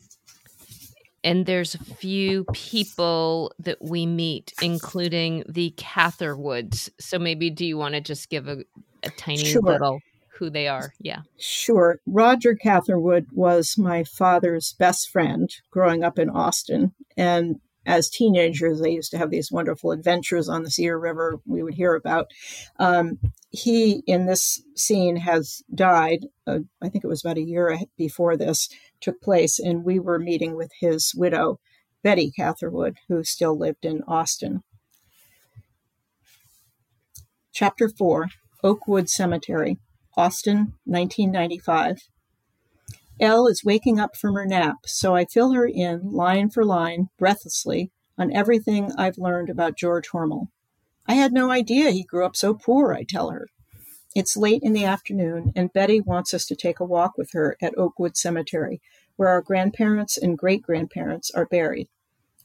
And there's a few people that we meet, including the Catherwoods. So maybe do you want to just give a, a tiny sure. little who they are. Yeah. Sure. Roger Catherwood was my father's best friend growing up in Austin. And as teenagers, they used to have these wonderful adventures on the Cedar River we would hear about. Um, he, in this scene, has died. Uh, I think it was about a year before this took place. And we were meeting with his widow, Betty Catherwood, who still lived in Austin. Chapter 4 Oakwood Cemetery, Austin, 1995. Elle is waking up from her nap, so I fill her in, line for line, breathlessly, on everything I've learned about George Hormel. I had no idea he grew up so poor, I tell her. It's late in the afternoon, and Betty wants us to take a walk with her at Oakwood Cemetery, where our grandparents and great grandparents are buried,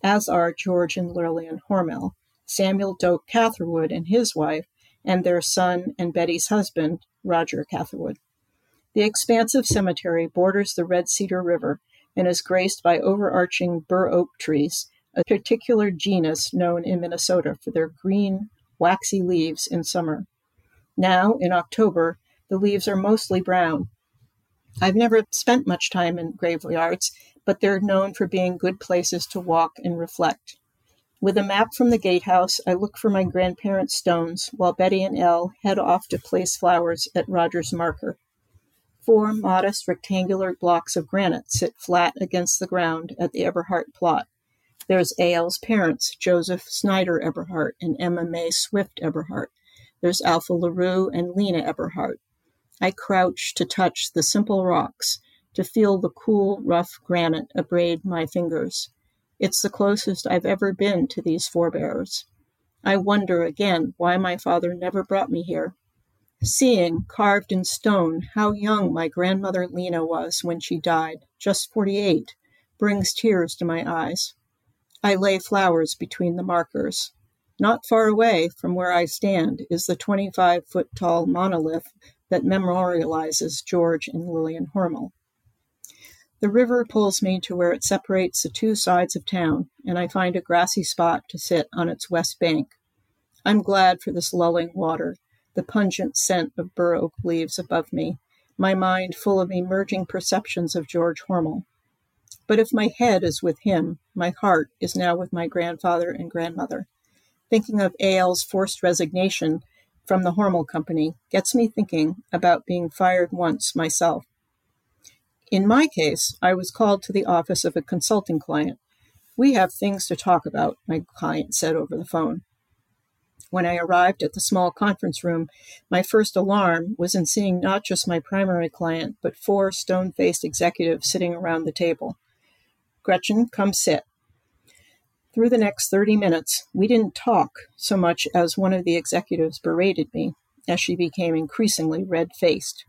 as are George and Lillian Hormel, Samuel Doak Catherwood and his wife, and their son and Betty's husband, Roger Catherwood. The expansive cemetery borders the Red Cedar River and is graced by overarching bur oak trees, a particular genus known in Minnesota for their green, waxy leaves in summer. Now, in October, the leaves are mostly brown. I've never spent much time in graveyards, but they're known for being good places to walk and reflect. With a map from the gatehouse, I look for my grandparents' stones while Betty and Elle head off to place flowers at Roger's marker. Four modest rectangular blocks of granite sit flat against the ground at the Eberhart plot. There's A.L.'s parents, Joseph Snyder Eberhart and Emma May Swift Eberhart. There's Alpha LaRue and Lena Eberhart. I crouch to touch the simple rocks, to feel the cool, rough granite abrade my fingers. It's the closest I've ever been to these forebears. I wonder again why my father never brought me here. Seeing, carved in stone, how young my grandmother Lena was when she died, just 48, brings tears to my eyes. I lay flowers between the markers. Not far away from where I stand is the 25 foot tall monolith that memorializes George and Lillian Hormel. The river pulls me to where it separates the two sides of town, and I find a grassy spot to sit on its west bank. I'm glad for this lulling water, the pungent scent of bur oak leaves above me, my mind full of emerging perceptions of George Hormel. But if my head is with him, my heart is now with my grandfather and grandmother. Thinking of A.L.'s forced resignation from the Hormel Company gets me thinking about being fired once myself. In my case, I was called to the office of a consulting client. We have things to talk about, my client said over the phone. When I arrived at the small conference room, my first alarm was in seeing not just my primary client, but four stone faced executives sitting around the table. Gretchen, come sit. Through the next 30 minutes, we didn't talk so much as one of the executives berated me as she became increasingly red faced.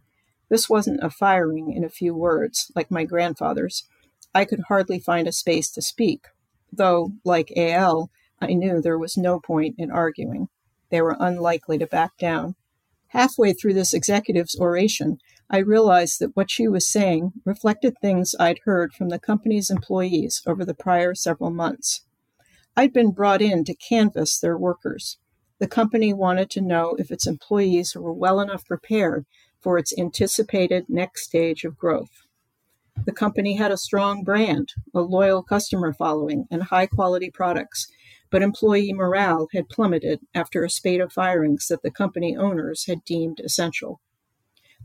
This wasn't a firing in a few words, like my grandfather's. I could hardly find a space to speak, though, like A.L., I knew there was no point in arguing. They were unlikely to back down. Halfway through this executive's oration, I realized that what she was saying reflected things I'd heard from the company's employees over the prior several months. I'd been brought in to canvass their workers. The company wanted to know if its employees were well enough prepared for its anticipated next stage of growth. The company had a strong brand, a loyal customer following, and high quality products, but employee morale had plummeted after a spate of firings that the company owners had deemed essential.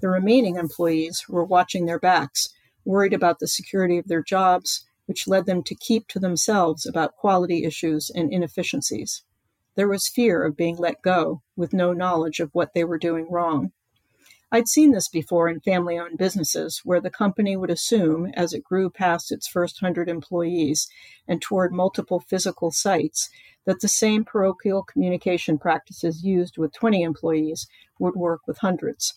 The remaining employees were watching their backs, worried about the security of their jobs, which led them to keep to themselves about quality issues and inefficiencies. There was fear of being let go with no knowledge of what they were doing wrong. I'd seen this before in family owned businesses where the company would assume, as it grew past its first hundred employees and toward multiple physical sites, that the same parochial communication practices used with 20 employees would work with hundreds.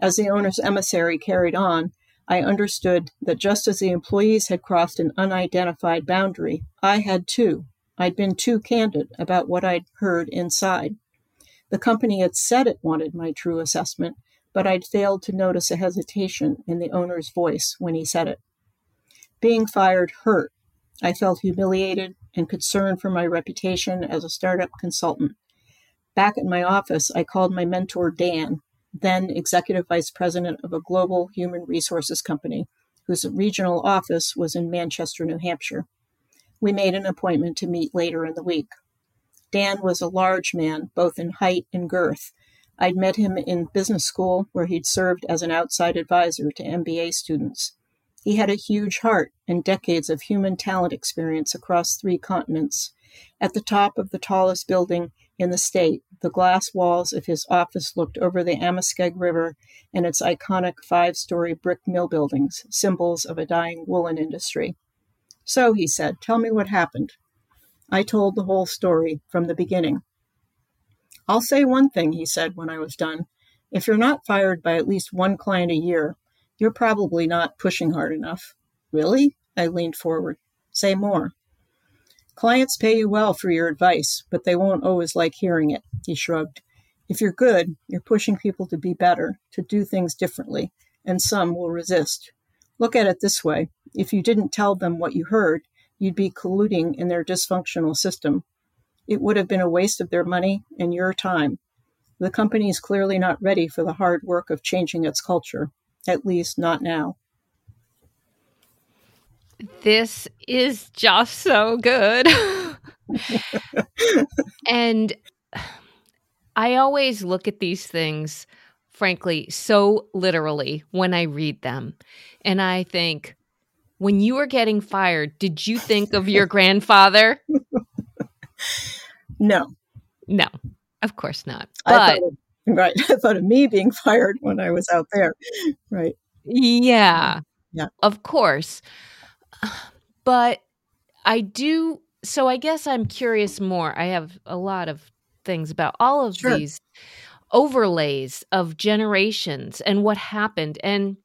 As the owner's emissary carried on, I understood that just as the employees had crossed an unidentified boundary, I had too. I'd been too candid about what I'd heard inside. The company had said it wanted my true assessment, but I'd failed to notice a hesitation in the owner's voice when he said it. Being fired hurt. I felt humiliated and concerned for my reputation as a startup consultant. Back at my office, I called my mentor, Dan, then executive vice president of a global human resources company, whose regional office was in Manchester, New Hampshire. We made an appointment to meet later in the week. Dan was a large man, both in height and girth, I'd met him in business school where he'd served as an outside advisor to MBA students. He had a huge heart and decades of human talent experience across three continents. At the top of the tallest building in the state, the glass walls of his office looked over the Amoskeag River and its iconic five story brick mill buildings, symbols of a dying woolen industry. So, he said, tell me what happened. I told the whole story from the beginning. I'll say one thing, he said when I was done. If you're not fired by at least one client a year, you're probably not pushing hard enough. Really? I leaned forward. Say more. Clients pay you well for your advice, but they won't always like hearing it, he shrugged. If you're good, you're pushing people to be better, to do things differently, and some will resist. Look at it this way if you didn't tell them what you heard, you'd be colluding in their dysfunctional system. It would have been a waste of their money and your time. The company is clearly not ready for the hard work of changing its culture. at least not now. This is just so good. [laughs] and I always look at these things, frankly, so literally when I read them. And I think, when you were getting fired, did you think of your [laughs] grandfather? [laughs] No. No, of course not. But, of, [laughs] right. I thought of me being [laughs] fired when I was out there. Right. Yeah. Yeah. Of course. [sighs] But I do. So I guess I'm curious more. I have a lot of things about all of Sure. these overlays of generations and what happened. And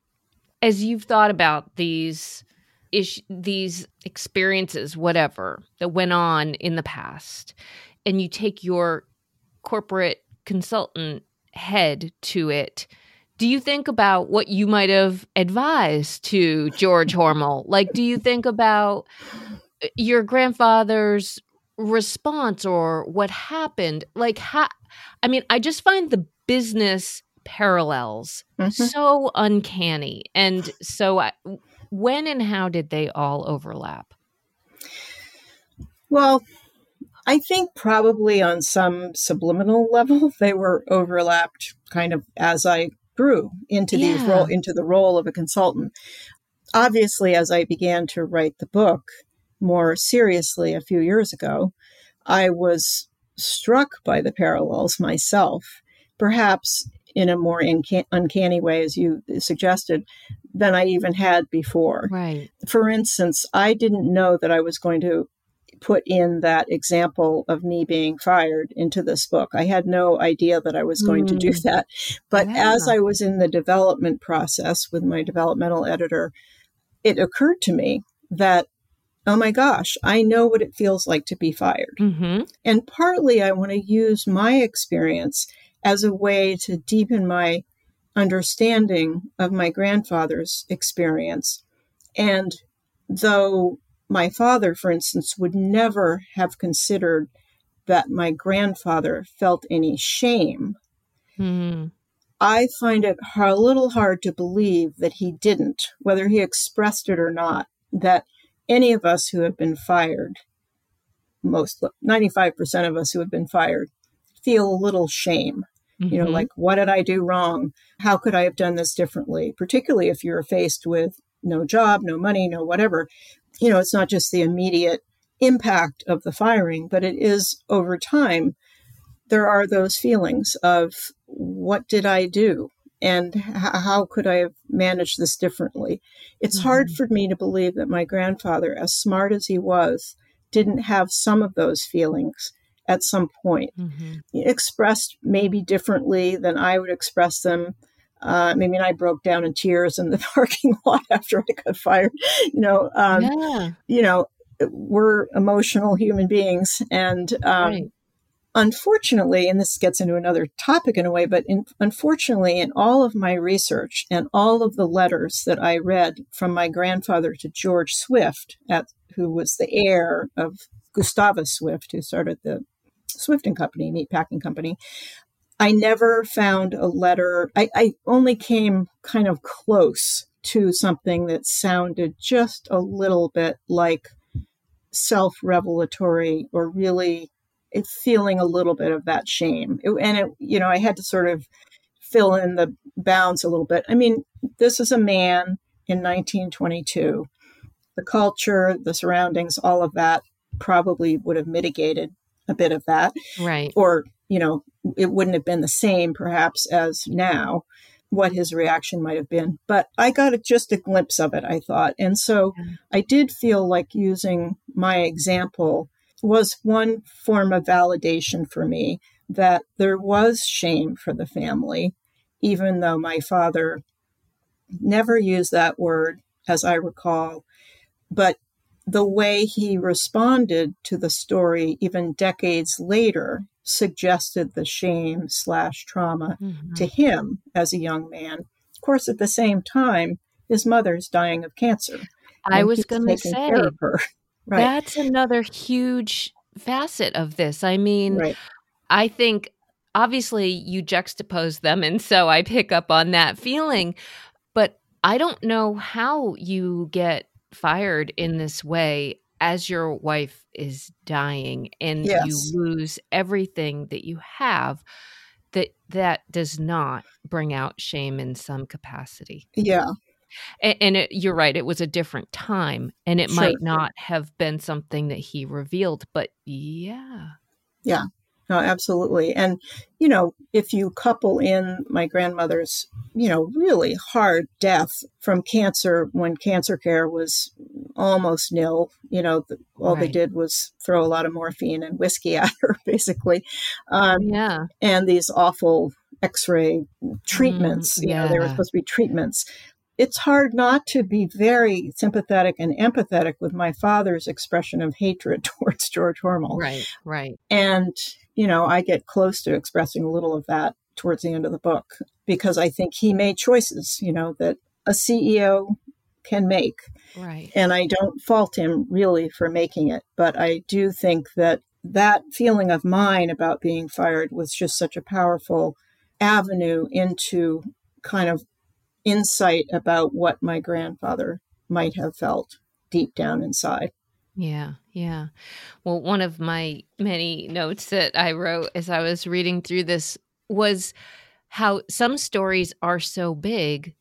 as you've thought about these ish, these experiences, whatever that went on in the past, and you take your corporate consultant head to it, do you think about what you might have advised to George Hormel? Like, do you think about uh, your grandfather's response or what happened? Like, how? I mean, I just find the business parallels Mhm. so uncanny, and so I, when and how did they all overlap? Well, I think probably on some subliminal [laughs] level they were overlapped kind of as I grew into these role into the role of a consultant. Obviously, as I began to write the book more seriously a few years ago, I was struck by the parallels myself, perhaps in a more inca- uncanny way, as you suggested, than I even had before Right. for instance, I didn't know that I was going to put in that example of me being fired into this book. I had no idea that I was going to do Mm. that. But Yeah. as I was in the development process with my developmental editor, it occurred to me that, oh my gosh, I know what it feels like to be fired. Mm-hmm. And partly I want to use my experience as a way to deepen my understanding of my grandfather's experience. And though my father, for instance, would never have considered that my grandfather felt any shame, Mm-hmm. I find it a little hard to believe that he didn't, whether he expressed it or not, that any of us who have been fired, most 95% of us who have been fired, feel a little shame. You know, Mhm. like, what did I do wrong? How could I have done this differently? Particularly if you're faced with no job, no money, no whatever. You know, it's not just the immediate impact of the firing, but it is over time. There are those feelings of what did I do? And h- how could I have managed this differently? It's hard for me to believe that my grandfather, as smart as he was, didn't have some of those feelings at some point Mhm. expressed maybe differently than I would express them. Uh, I mean, I broke down in tears in the [laughs] parking lot after I got fired. You know, um, yeah. you know, we're emotional human beings, and um, right. unfortunately, and this gets into another topic in a way, but in, unfortunately, in all of my research and all of the letters that I read from my grandfather to George Swift, at, who was the heir of Gustavus Swift, who started the Swift and Company, meat packing company, I never found a letter. I, I only came kind of close to something that sounded just a little bit like self revelatory or really feeling a little bit of that shame. It- and it, you know, I had to sort of fill in the bounds a little bit. I mean, this is a man in 1922. The culture, the surroundings, all of that probably would have mitigated a bit of that Right. or you know it wouldn't have been the same perhaps as now what his reaction might have been but i got a, just a glimpse of it i thought and so Yeah. i did feel like using my example was one form of validation for me that there was shame for the family even though my father never used that word as i recall but the way he responded to the story even decades later suggested the shame slash trauma Mhm. to him as a young man of course at the same time his mother's dying of cancer I was going to say care of her [laughs] right that's another huge facet of this. I mean, right I think obviously you juxtapose them, and so I pick up on that feeling. But I don't know how you get fired in this way as your wife is dying and Yes. you lose everything that you have that that does not bring out shame in some capacity Yeah. and, and it, you're right it was a different time and it Sure. might not have been something that he revealed but yeah. yeah No, absolutely. And, you know, if you couple in my grandmother's, you know, really hard death from cancer when cancer care was almost nil, you know, all they did was throw a lot of morphine and whiskey [laughs] at her, basically. Um, yeah. and these awful x-ray treatments you know they were supposed to be treatments. It's hard not to be very sympathetic and empathetic with my father's expression of hatred [laughs] towards george hormel. Right right. And you know i get close to expressing a little of that towards the end of the book because i think he made choices you know that a ceo can make right and I don't fault him really for making it, but I do think that that feeling of mine about being fired was just such a powerful avenue into kind of insight about what my grandfather might have felt deep down inside. Yeah, yeah. Well, one of my many notes that I wrote as I was reading through this was how some stories are so big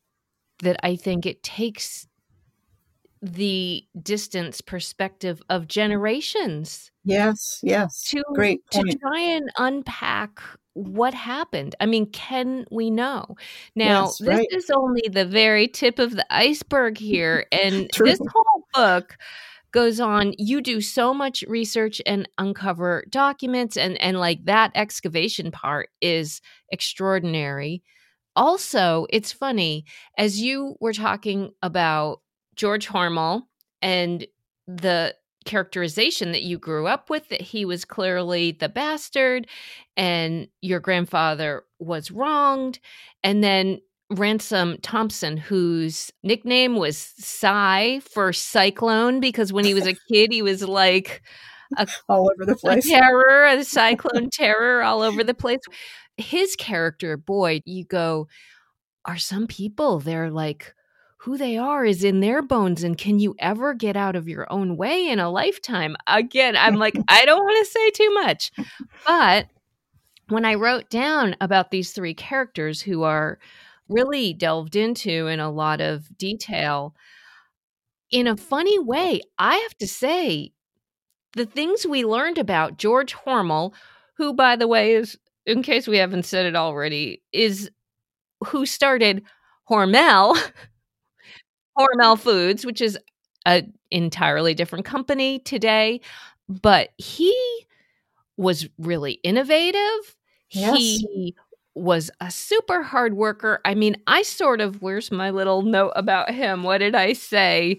that I think it takes the distance perspective of generations Yes, yes. to Great to try and unpack what happened. I mean, can we know? Now, Yes, this right. is only the very tip of the iceberg here and [laughs] this whole book goes on you do so much research and uncover documents and and like that excavation part is extraordinary. Also it's funny as you were talking about george hormel and the characterization that you grew up with that he was clearly the bastard and your grandfather was wronged and then ransom thompson whose nickname was Cy for cyclone because when he was a [laughs] kid he was like All over the a place. terror, a cyclone [laughs] terror all over the place. His character, boy, you go, are some people they're like who they are is in their bones and can you ever get out of your own way in a lifetime? Again, I'm like [laughs] I don't want to say too much. But when I wrote down about these three characters who are really delved into in a lot of detail in a funny way, I have to say the things we learned about George Hormel, who, by the way, is, in case we haven't said it already, is who started Hormel, [laughs] Hormel Foods, which is an entirely different company today. But he was really innovative. Yes. He was a super hard worker. I mean, I sort of, where's my little note about him? What did I say?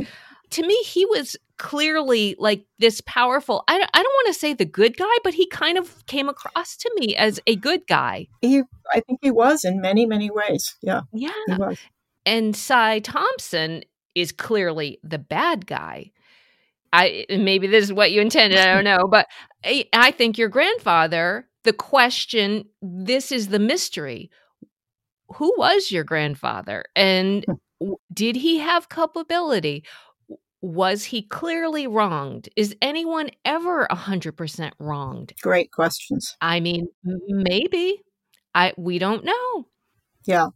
To me, he was clearly like this powerful. I, don't- I don't want to say the good guy, but he kind of came across to me as a good guy. He, I think he was in many, many ways. Yeah, Yeah. he was. And Cy Thompson is clearly the bad guy. I maybe this is what you intended. I don't know, but I, I think your grandfather. The question. This is the mystery. Who was your grandfather, and hmm. did he have culpability? Was he clearly wronged? Is anyone ever a hundred percent wronged? Great questions. I mean, maybe. I we don't know. Yeah.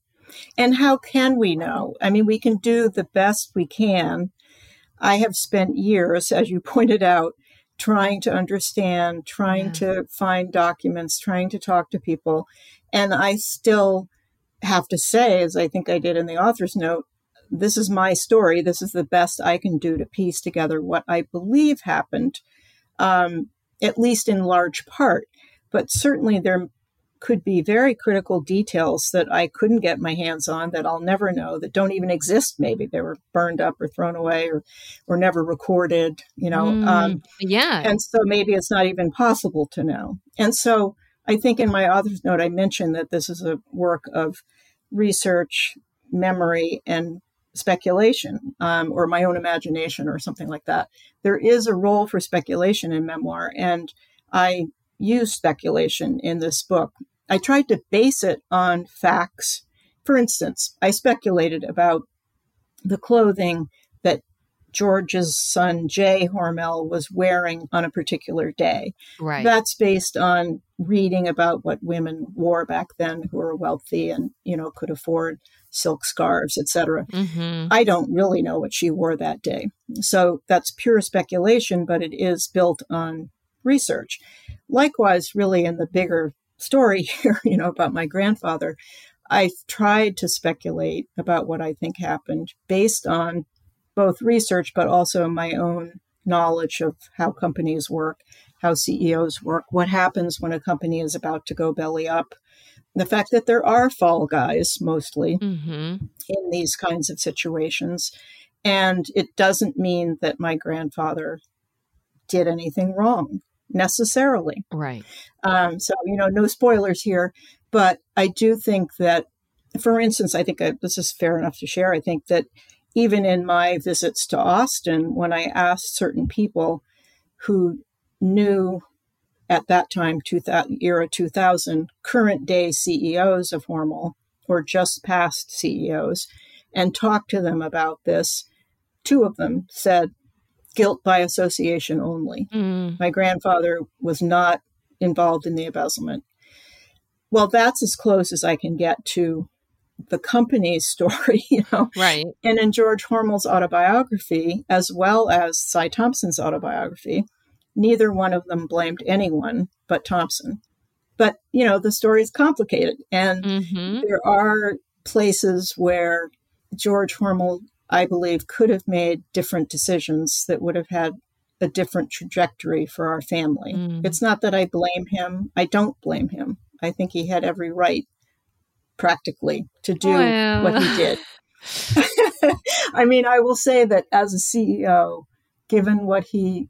And how can we know? I mean, we can do the best we can. I have spent years, as you [laughs] pointed out, trying to understand, trying Yeah. to find documents, trying to talk to people. And I still have to say, as I think I did in the author's note, this is my story. This is the best I can do to piece together what I believe happened, um, at least in large part. But certainly there could be very critical details that I couldn't get my hands on that I'll never know that don't even exist. Maybe they were burned up or thrown away or or never recorded. You know, um, Mm, yeah. and so maybe it's not even possible to know. And so I think in my author's note I mentioned that this is a work of research, memory, and speculation, um, or my own imagination, or something like that. There is a role for speculation in memoir, and I use speculation in this book. I tried to base it on facts. For instance, I speculated about the clothing that George's son Jay Hormel was wearing on a particular day. Right. That's based on reading about what women wore back then who were wealthy and, you know, could afford silk scarves, etc. mm-hmm. I don't really know what she wore that day. So that's pure speculation, but it is built on research. Likewise, really in the bigger story [laughs] here, you know, about my grandfather, I've tried to speculate about what I think happened based on both research, but also my own knowledge of how companies work, how CEOs work, what happens when a company is about to go belly up. The fact that there are fall guys mostly Mm-hmm. in these kinds of situations. And it doesn't mean that my grandfather did anything wrong necessarily. Right. Um, so, you know, no spoilers here, but I do think that, for instance, I think I, this is fair enough to share. I think that even in my visits to Austin, when I asked certain people who knew at that time, 2000, era 2000, current day CEOs of Hormel or just past CEOs, and talked to them about this, two of them said guilt by association only. Mm. My grandfather was not involved in the embezzlement. Well, that's as close as I can get to the company's [laughs] story, you know. Right. And in George Hormel's autobiography, as well as Cy Thompson's autobiography, neither one of them blamed anyone but Thompson. But, you know, the story is complicated. And Mm-hmm. there are places where George Hormel, I believe, could have made different decisions that would have had a different trajectory for our family. Mm. It's not that I blame him. I don't blame him. I think he had every right, practically, to do Well. what he did. [laughs] [laughs] I mean, I will say that as a CEO, given what he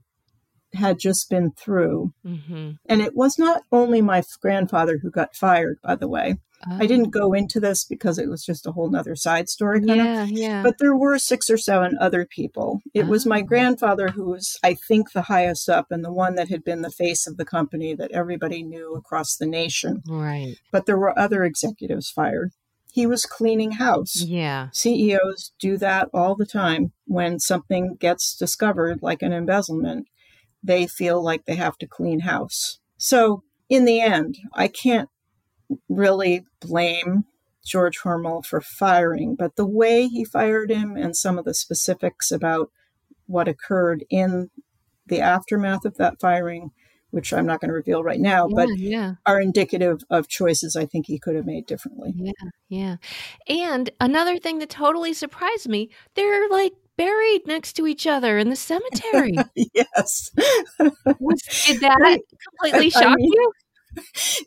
had just been through, Mm-hmm. and it was not only my grandfather who got fired, by the way. I didn't go into this because it was just a whole nother side story kind of. Yeah, yeah. But there were six or seven other people. It was my Oh. grandfather who was, I think, the highest up and the one that had been the face of the company that everybody knew across the nation. right. But there were other executives fired. He was cleaning house. Yeah. CEOs do that all the time when something gets discovered, like an embezzlement. They feel like they have to clean house. So, in the end, I can't really blame George Hormel for firing, but the way he fired him and some of the specifics about what occurred in the aftermath of that firing, which I'm not going to reveal right now, but yeah, yeah. are indicative of choices I think he could have made differently. Yeah, yeah. And another thing that totally surprised me, they're like buried next to each other in the cemetery. [laughs] yes. Was, did that completely I shock mean- you?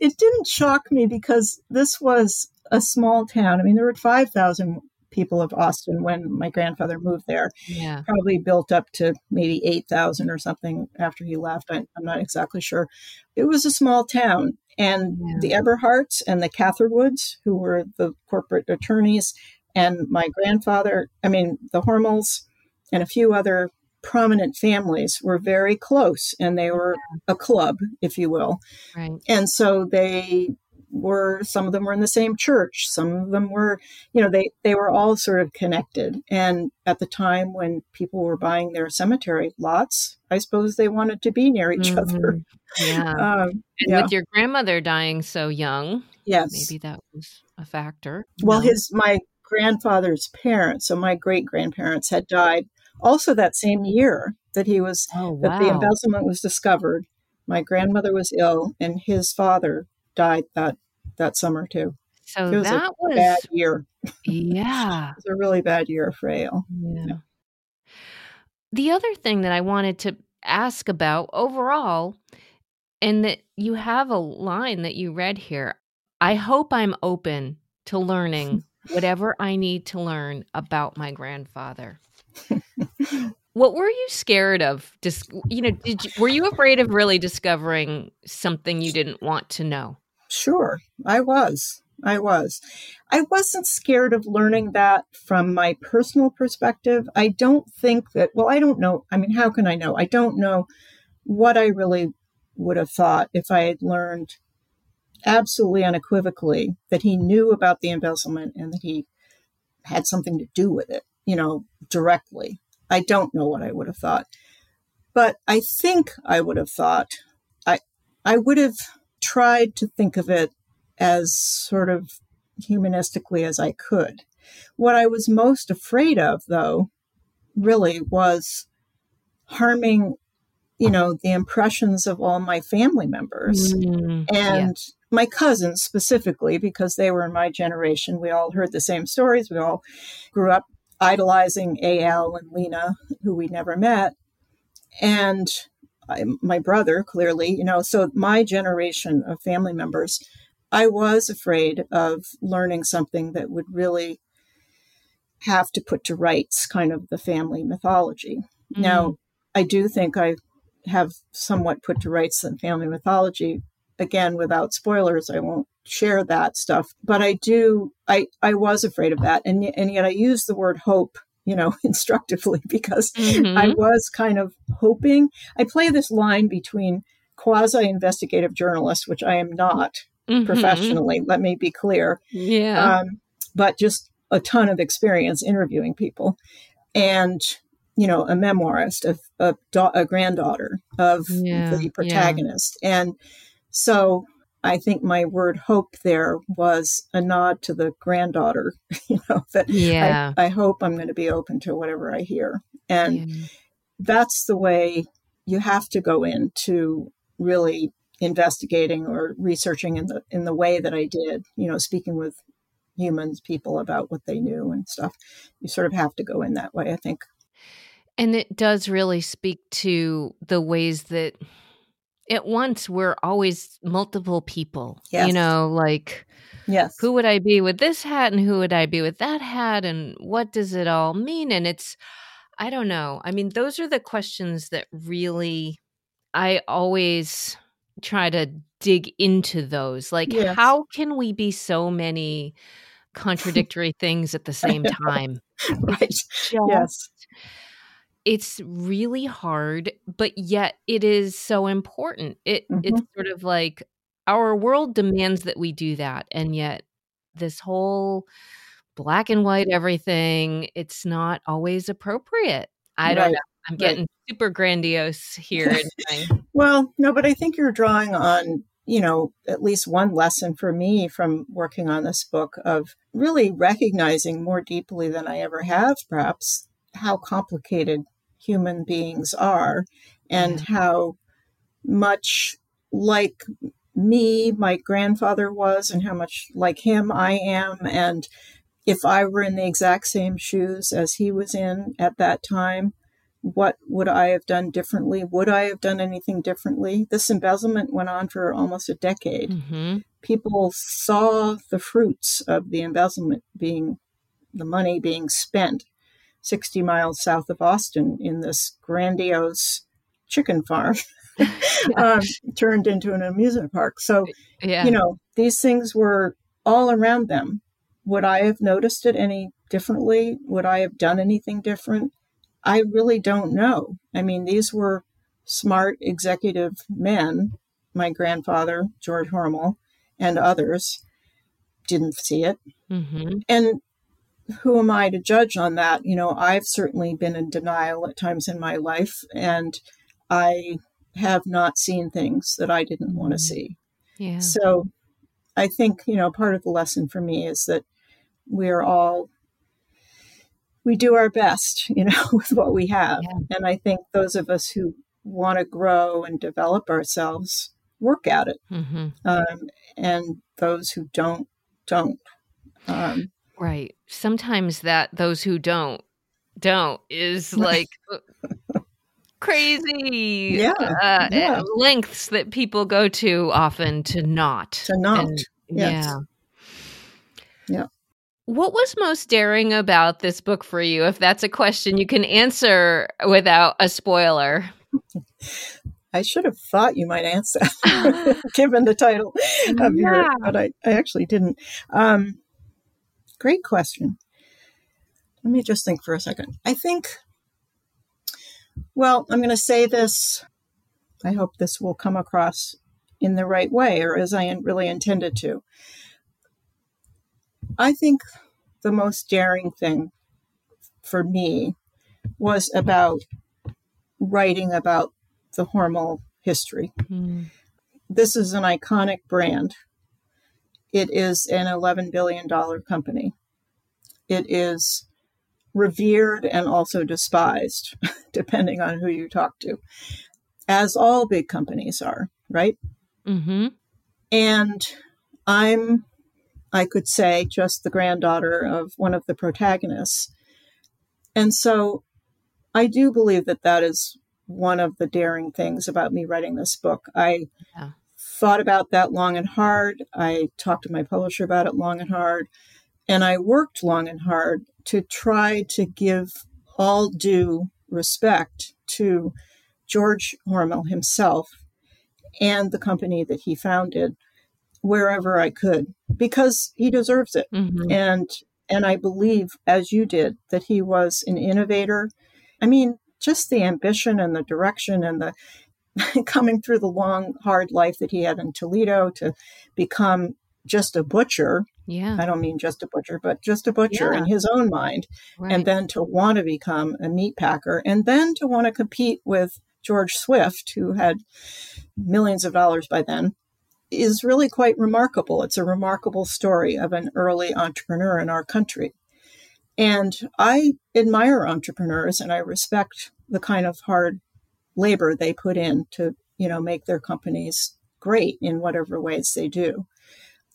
it didn't shock me because this was a small town. I mean, there were 5,000 people of Austin when my grandfather moved there, Yeah. probably built up to maybe 8,000 or something after he left. I, I'm not exactly sure. It was a small town. And Yeah. the Eberharts and the Catherwoods, who were the corporate attorneys, and my grandfather, I mean, the Hormels, and a few other prominent families were very close and they were a club, if you will. Right. And so they were some of them were in the same church some of them were you know they they were all sort of connected and at the time when people were buying their cemetery lots i suppose they wanted to be near each other Mhm. Yeah. [laughs] um And yeah with your grandmother dying so young, yes maybe that was a factor. well No? his my grandfather's parents so my great grandparents had died also that same year that he was oh that the embezzlement was discovered. My grandmother was ill and his father died that that summer too. So it was a that was bad year. Yeah. [laughs] it was a really bad year for Elle Yeah. The other thing that I wanted to ask about overall, and that you have a line that you read here I hope I'm open to learning [laughs] whatever I need to learn about my grandfather. [laughs] what were you scared of? Dis- you know, did you, were you afraid of really discovering something you didn't want to know? Sure, I was. I was. I wasn't scared of learning that from my personal perspective. I don't think that, well, I don't know. I mean, how can I know? I don't know what I really would have thought if I had learned absolutely unequivocally that he knew about the embezzlement and that he had something to do with it. you know, directly. I don't know what I would have thought. But I think I would have thought I I would have tried to think of it as sort of humanistically as I could. What I was most afraid of though really was harming you know the impressions of all my family members. Mm, and my cousins specifically because they were in my generation we all heard the same stories. We all grew up idolizing al and lena who we never met. And I, my brother clearly you know so my generation of family members i was afraid of learning something that would really have to put to rights kind of the family mythology. Yeah. now i do think i have somewhat put to rights the family mythology again without spoilers i won't share that stuff but i do i i was afraid of that and, and yet i use the word hope you know [laughs] instructively [laughs] because Mhm. i was kind of hoping i play this line between quasi investigative journalist which i am not Mhm. professionally let me be clear Yeah. um, but just a ton of experience interviewing people and you know a memoirist of a, da- a granddaughter of Yeah, the yeah. protagonist and so i think my word hope there was a nod to the granddaughter [laughs] you know that yeah. I, I hope i'm going to be open to whatever i hear and yeah. that's the way you have to go into really investigating or researching in the in the way that I did, you know, speaking with humans, people about what they knew and stuff. You sort of have to go in that way, I think. And it does really speak to the ways that at once we're always multiple people. Yes. You know, like Yes. who would I be with this hat and who would I be with that hat and what does it all mean? And it's, I don't know. I mean, those are the questions that really I always try to dig into those. Like, Yes. how can we be so many [laughs] contradictory things at the same time? right. Just- Yes. It's really hard but yet it is so important. It it's mm-hmm. sort of like our world demands that we do that and yet this whole black and white everything it's not always appropriate. I don't Right, know. I'm right. getting super grandiose here [laughs] Well, no, but I think you're drawing on, you know, at least one lesson for me from working on this book of really recognizing more deeply than I ever have, perhaps, how complicated human beings are and how much like me, my grandfather was, and how much like him I am. And if I were in the exact same shoes as he was in at that time, what would I have done differently? Would I have done anything differently? This embezzlement went on for almost a decade. Mhm. People saw the fruits of the embezzlement being the money being spent 60 miles south of Austin in this grandiose chicken farm [laughs] um, turned into an amusement park. So, yeah you know, these things were all around them. Would I have noticed it any differently? Would I have done anything different? I really don't know. I mean, these were smart executive men. My grandfather, George Hormel, and others didn't see it. Mhm. And who am I to judge on that? You know, I've certainly been in denial at times in my life, and I have not seen things that I didn't want to Mhm. see. yeah So I think, you know, part of the lesson for me is that we're all, we do our best, you know, [laughs] with what we have. Yeah. And I think those of us who want to grow and develop ourselves work at it. Mhm. Um, and those who don't, don't. Um, right sometimes that those who don't don't is [laughs] like crazy Yeah, uh, yeah. lengths that people go to often to not to not. And- yes. yeah Yeah. what was most daring about this book for you if that's a question you can answer without a spoiler I should have thought you might answer, [laughs] [laughs] given the title of your, Yeah. but I, I actually didn't. Um, great question. Let me just think for a second. I think, well, I'm going to say this. I hope this will come across in the right way or as I really intended to. I think the most daring thing for me was about writing about the Hormel history. Mm. This is an iconic brand. It is an $11 billion company. It is revered and also despised, [laughs] depending on who you talk to, as all big companies are, right? Mm-hmm. And I'm, I could say, just the granddaughter of one of the protagonists. And so I do believe that that is one of the daring things about me writing this book. I Yeah. Thought about that long and hard. I talked to my publisher about it long and hard. And I worked long and hard to try to give all due respect to George Hormel himself and the company that he founded wherever I could because he deserves it Mm-hmm. and and I believe as you did that he was an innovator. I mean, just the ambition and the direction and the [laughs] coming through the long hard life that he had in Toledo to become just a butcher. Yeah. I don't mean just a butcher, but just a butcher Yeah. in his own mind Right. and then to want to become a meat packer and then to want to compete with George Swift, who had millions of dollars by then, is really quite remarkable. It's a remarkable story of an early entrepreneur in our country. And I admire entrepreneurs and I respect the kind of hard labor they put in to, you know, make their companies great in whatever ways they do.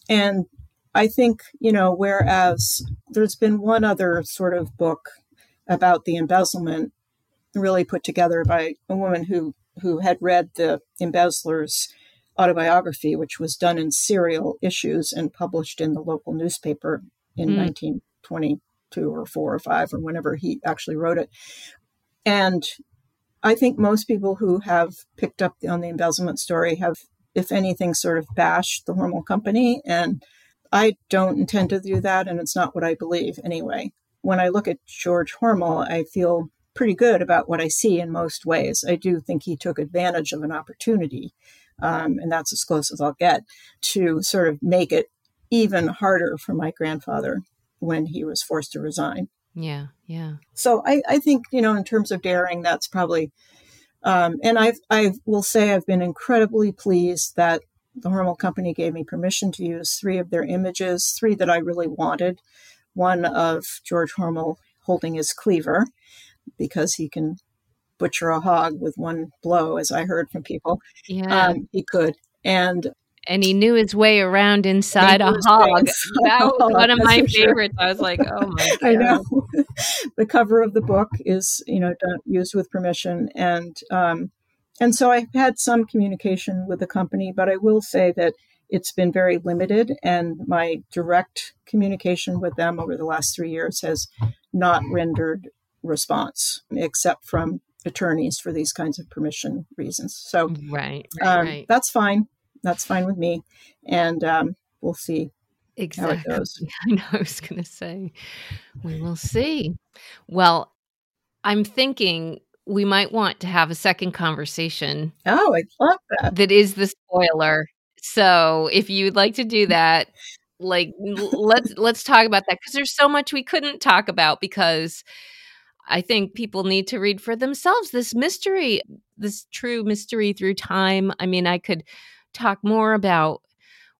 And I think, you know, whereas there's been one other sort of book about the embezzlement really put together by a woman who who had read the embezzler's autobiography, which was done in serial issues and published in the local newspaper in Mm. 1922 or four or five or whenever he actually wrote it. And I think most people who have picked up on the embezzlement story have, if anything, sort of bashed the Hormel company. And I don't intend to do that, and it's not what I believe anyway. When I look at George Hormel, I feel pretty good about what I see in most ways. I do think he took advantage of an opportunity, um, and that's as close as I'll get, to sort of make it even harder for my grandfather when he was forced to resign. Yeah. Yeah. So I, I think, you know, in terms of daring, that's probably, um, and I've, I will say I've been incredibly pleased that the Hormel Company gave me permission to use three of their images, three that I really wanted. One of George Hormel holding his cleaver because he can butcher a hog with one blow, as I heard from people. Yeah. Um, he could. And and he knew his way around inside a knew his way hog. inside That was [laughs] one of my for sure. favorites. I was like, oh my god. I know. [laughs] the cover of the book is, you know, done, used with permission, and um, and so I've had some communication with the company, but I will say that it's been very limited, and my direct communication with them over the last three years has not rendered response, except from attorneys for these kinds of permission reasons. So Right. Right. um, right. that's fine. That's fine with me, and um, we'll see Oh, exactly. it goes. [laughs] I know. I was going to say, we will see. Well, I'm thinking we might want to have a second conversation Oh, I love that. that is the spoiler. So if you'd like to do that, like let's let's talk about that because there's so much we couldn't talk about because I think people need to read for themselves this mystery, this true mystery through time. I mean, I could talk more about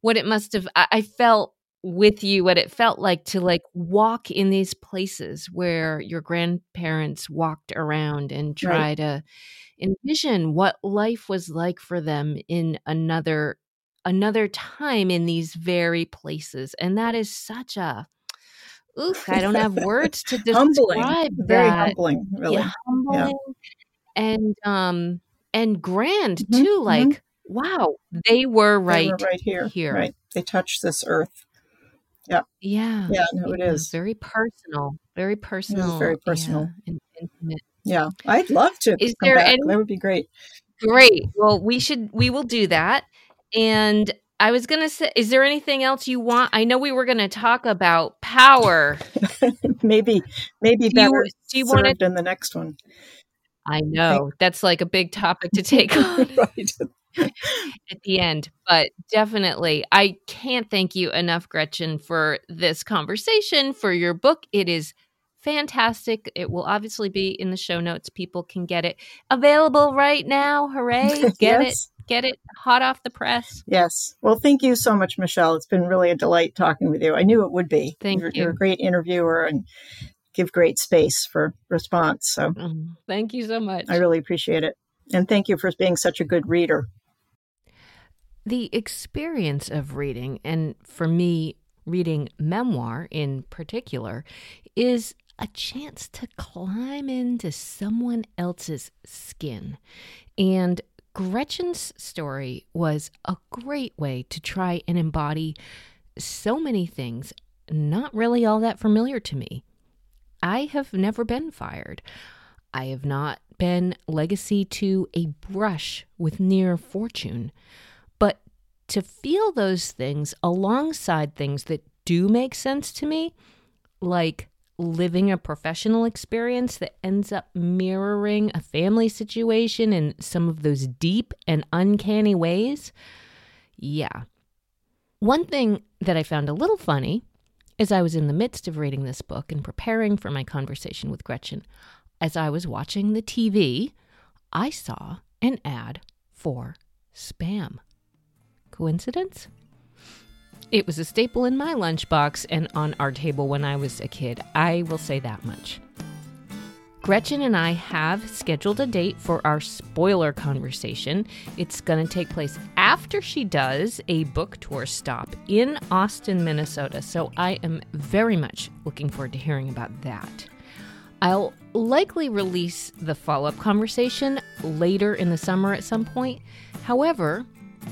what it must have I, I felt with you what it felt like to like walk in these places where your grandparents walked around and try Right. to envision what life was like for them in another another time in these very places and that is such a oof i don't have words to [laughs] humbling, describe very that humbling, really. yeah, humbling and um and grand Mhm, too mhm. like wow they were They right were right here, here. right? They touched this earth. Yeah Yeah, Yeah. no, it yeah, is. very personal very personal very personal. yeah, and intimate Yeah, I'd love to Is come there back. any- That would be great. Great. Well, we should we will do that. And I was going to say is there anything else you want? I know we were going to talk about power. [laughs] maybe, maybe Do you, better do you want to in the next one. I know. That's like a big topic to [laughs] take on right. At the end, but definitely I can't thank you enough Gretchen for this conversation, for your book. It is fantastic. It will obviously be in the show notes. People can get it available right now. Hooray! [laughs] Get Yes. it. Get it hot off the press. Yes. Well, thank you so much, Michelle. It's been really a delight talking with you. I knew it would be. Thank you're, you. You're a great interviewer and give great space for response. So Mhm. Thank you so much. I really appreciate it. And thank you for being such a good reader. The experience of reading, and for me, reading memoir in particular, is a chance to climb into someone else's skin. And Gretchen's story was a great way to try and embody so many things not really all that familiar to me. I have never been fired. I have not been legacy to a brush with near fortune. To feel those things alongside things that do make sense to me, like living a professional experience that ends up mirroring a family situation in some of those deep and uncanny ways, yeah. One thing that I found a little funny as I was in the midst of reading this book and preparing for my conversation with Gretchen, as I was watching the TV, I saw an ad for spam. Coincidence? It was a staple in my lunchbox and on our table when I was a kid. I will say that much. Gretchen and I have scheduled a date for our spoiler conversation. It's going to take place after she does a book tour stop in Austin, Minnesota. So I am very much looking forward to hearing about that. I'll likely release the follow up conversation later in the summer at some point. However,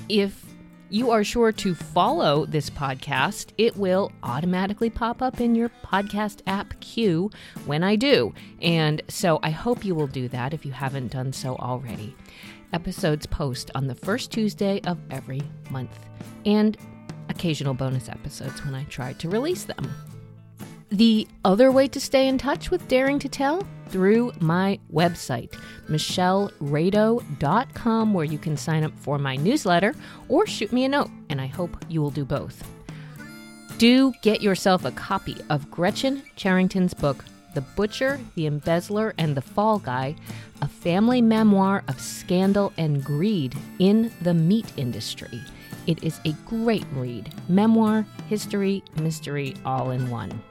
if you are sure to follow this podcast, it will automatically pop up in your podcast app queue when I do. And so I hope you will do that if you haven't done so already. Episodes post on the first Tuesday of every month, and occasional bonus episodes when I try to release them. The other way to stay in touch with Daring to Tell through my website, michelleredo.com, where you can sign up for my newsletter or shoot me a note, and I hope you will do both. Do get yourself a copy of Gretchen Cherington's book, The Butcher, the Embezzler, and the Fall Guy, a family memoir of scandal and greed in the meat industry. It is a great read memoir, history, mystery, all in one.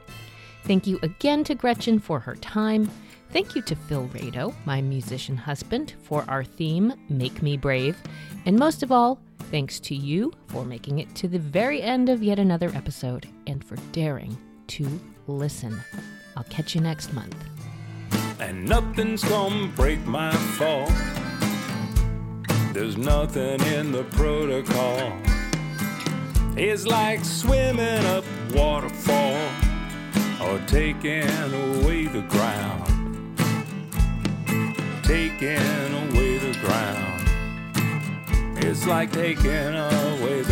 Thank you again to Gretchen for her time. Thank you to Phil Redo, my musician husband, for our theme, Make Me Brave. And most of all, thanks to you for making it to the very end of yet another episode and for daring to listen. I'll catch you next month. and nothing's gonna break my fall. There's nothing in the protocol. It's like swimming up waterfall or taking away the ground. Taking away the ground. It's like taking away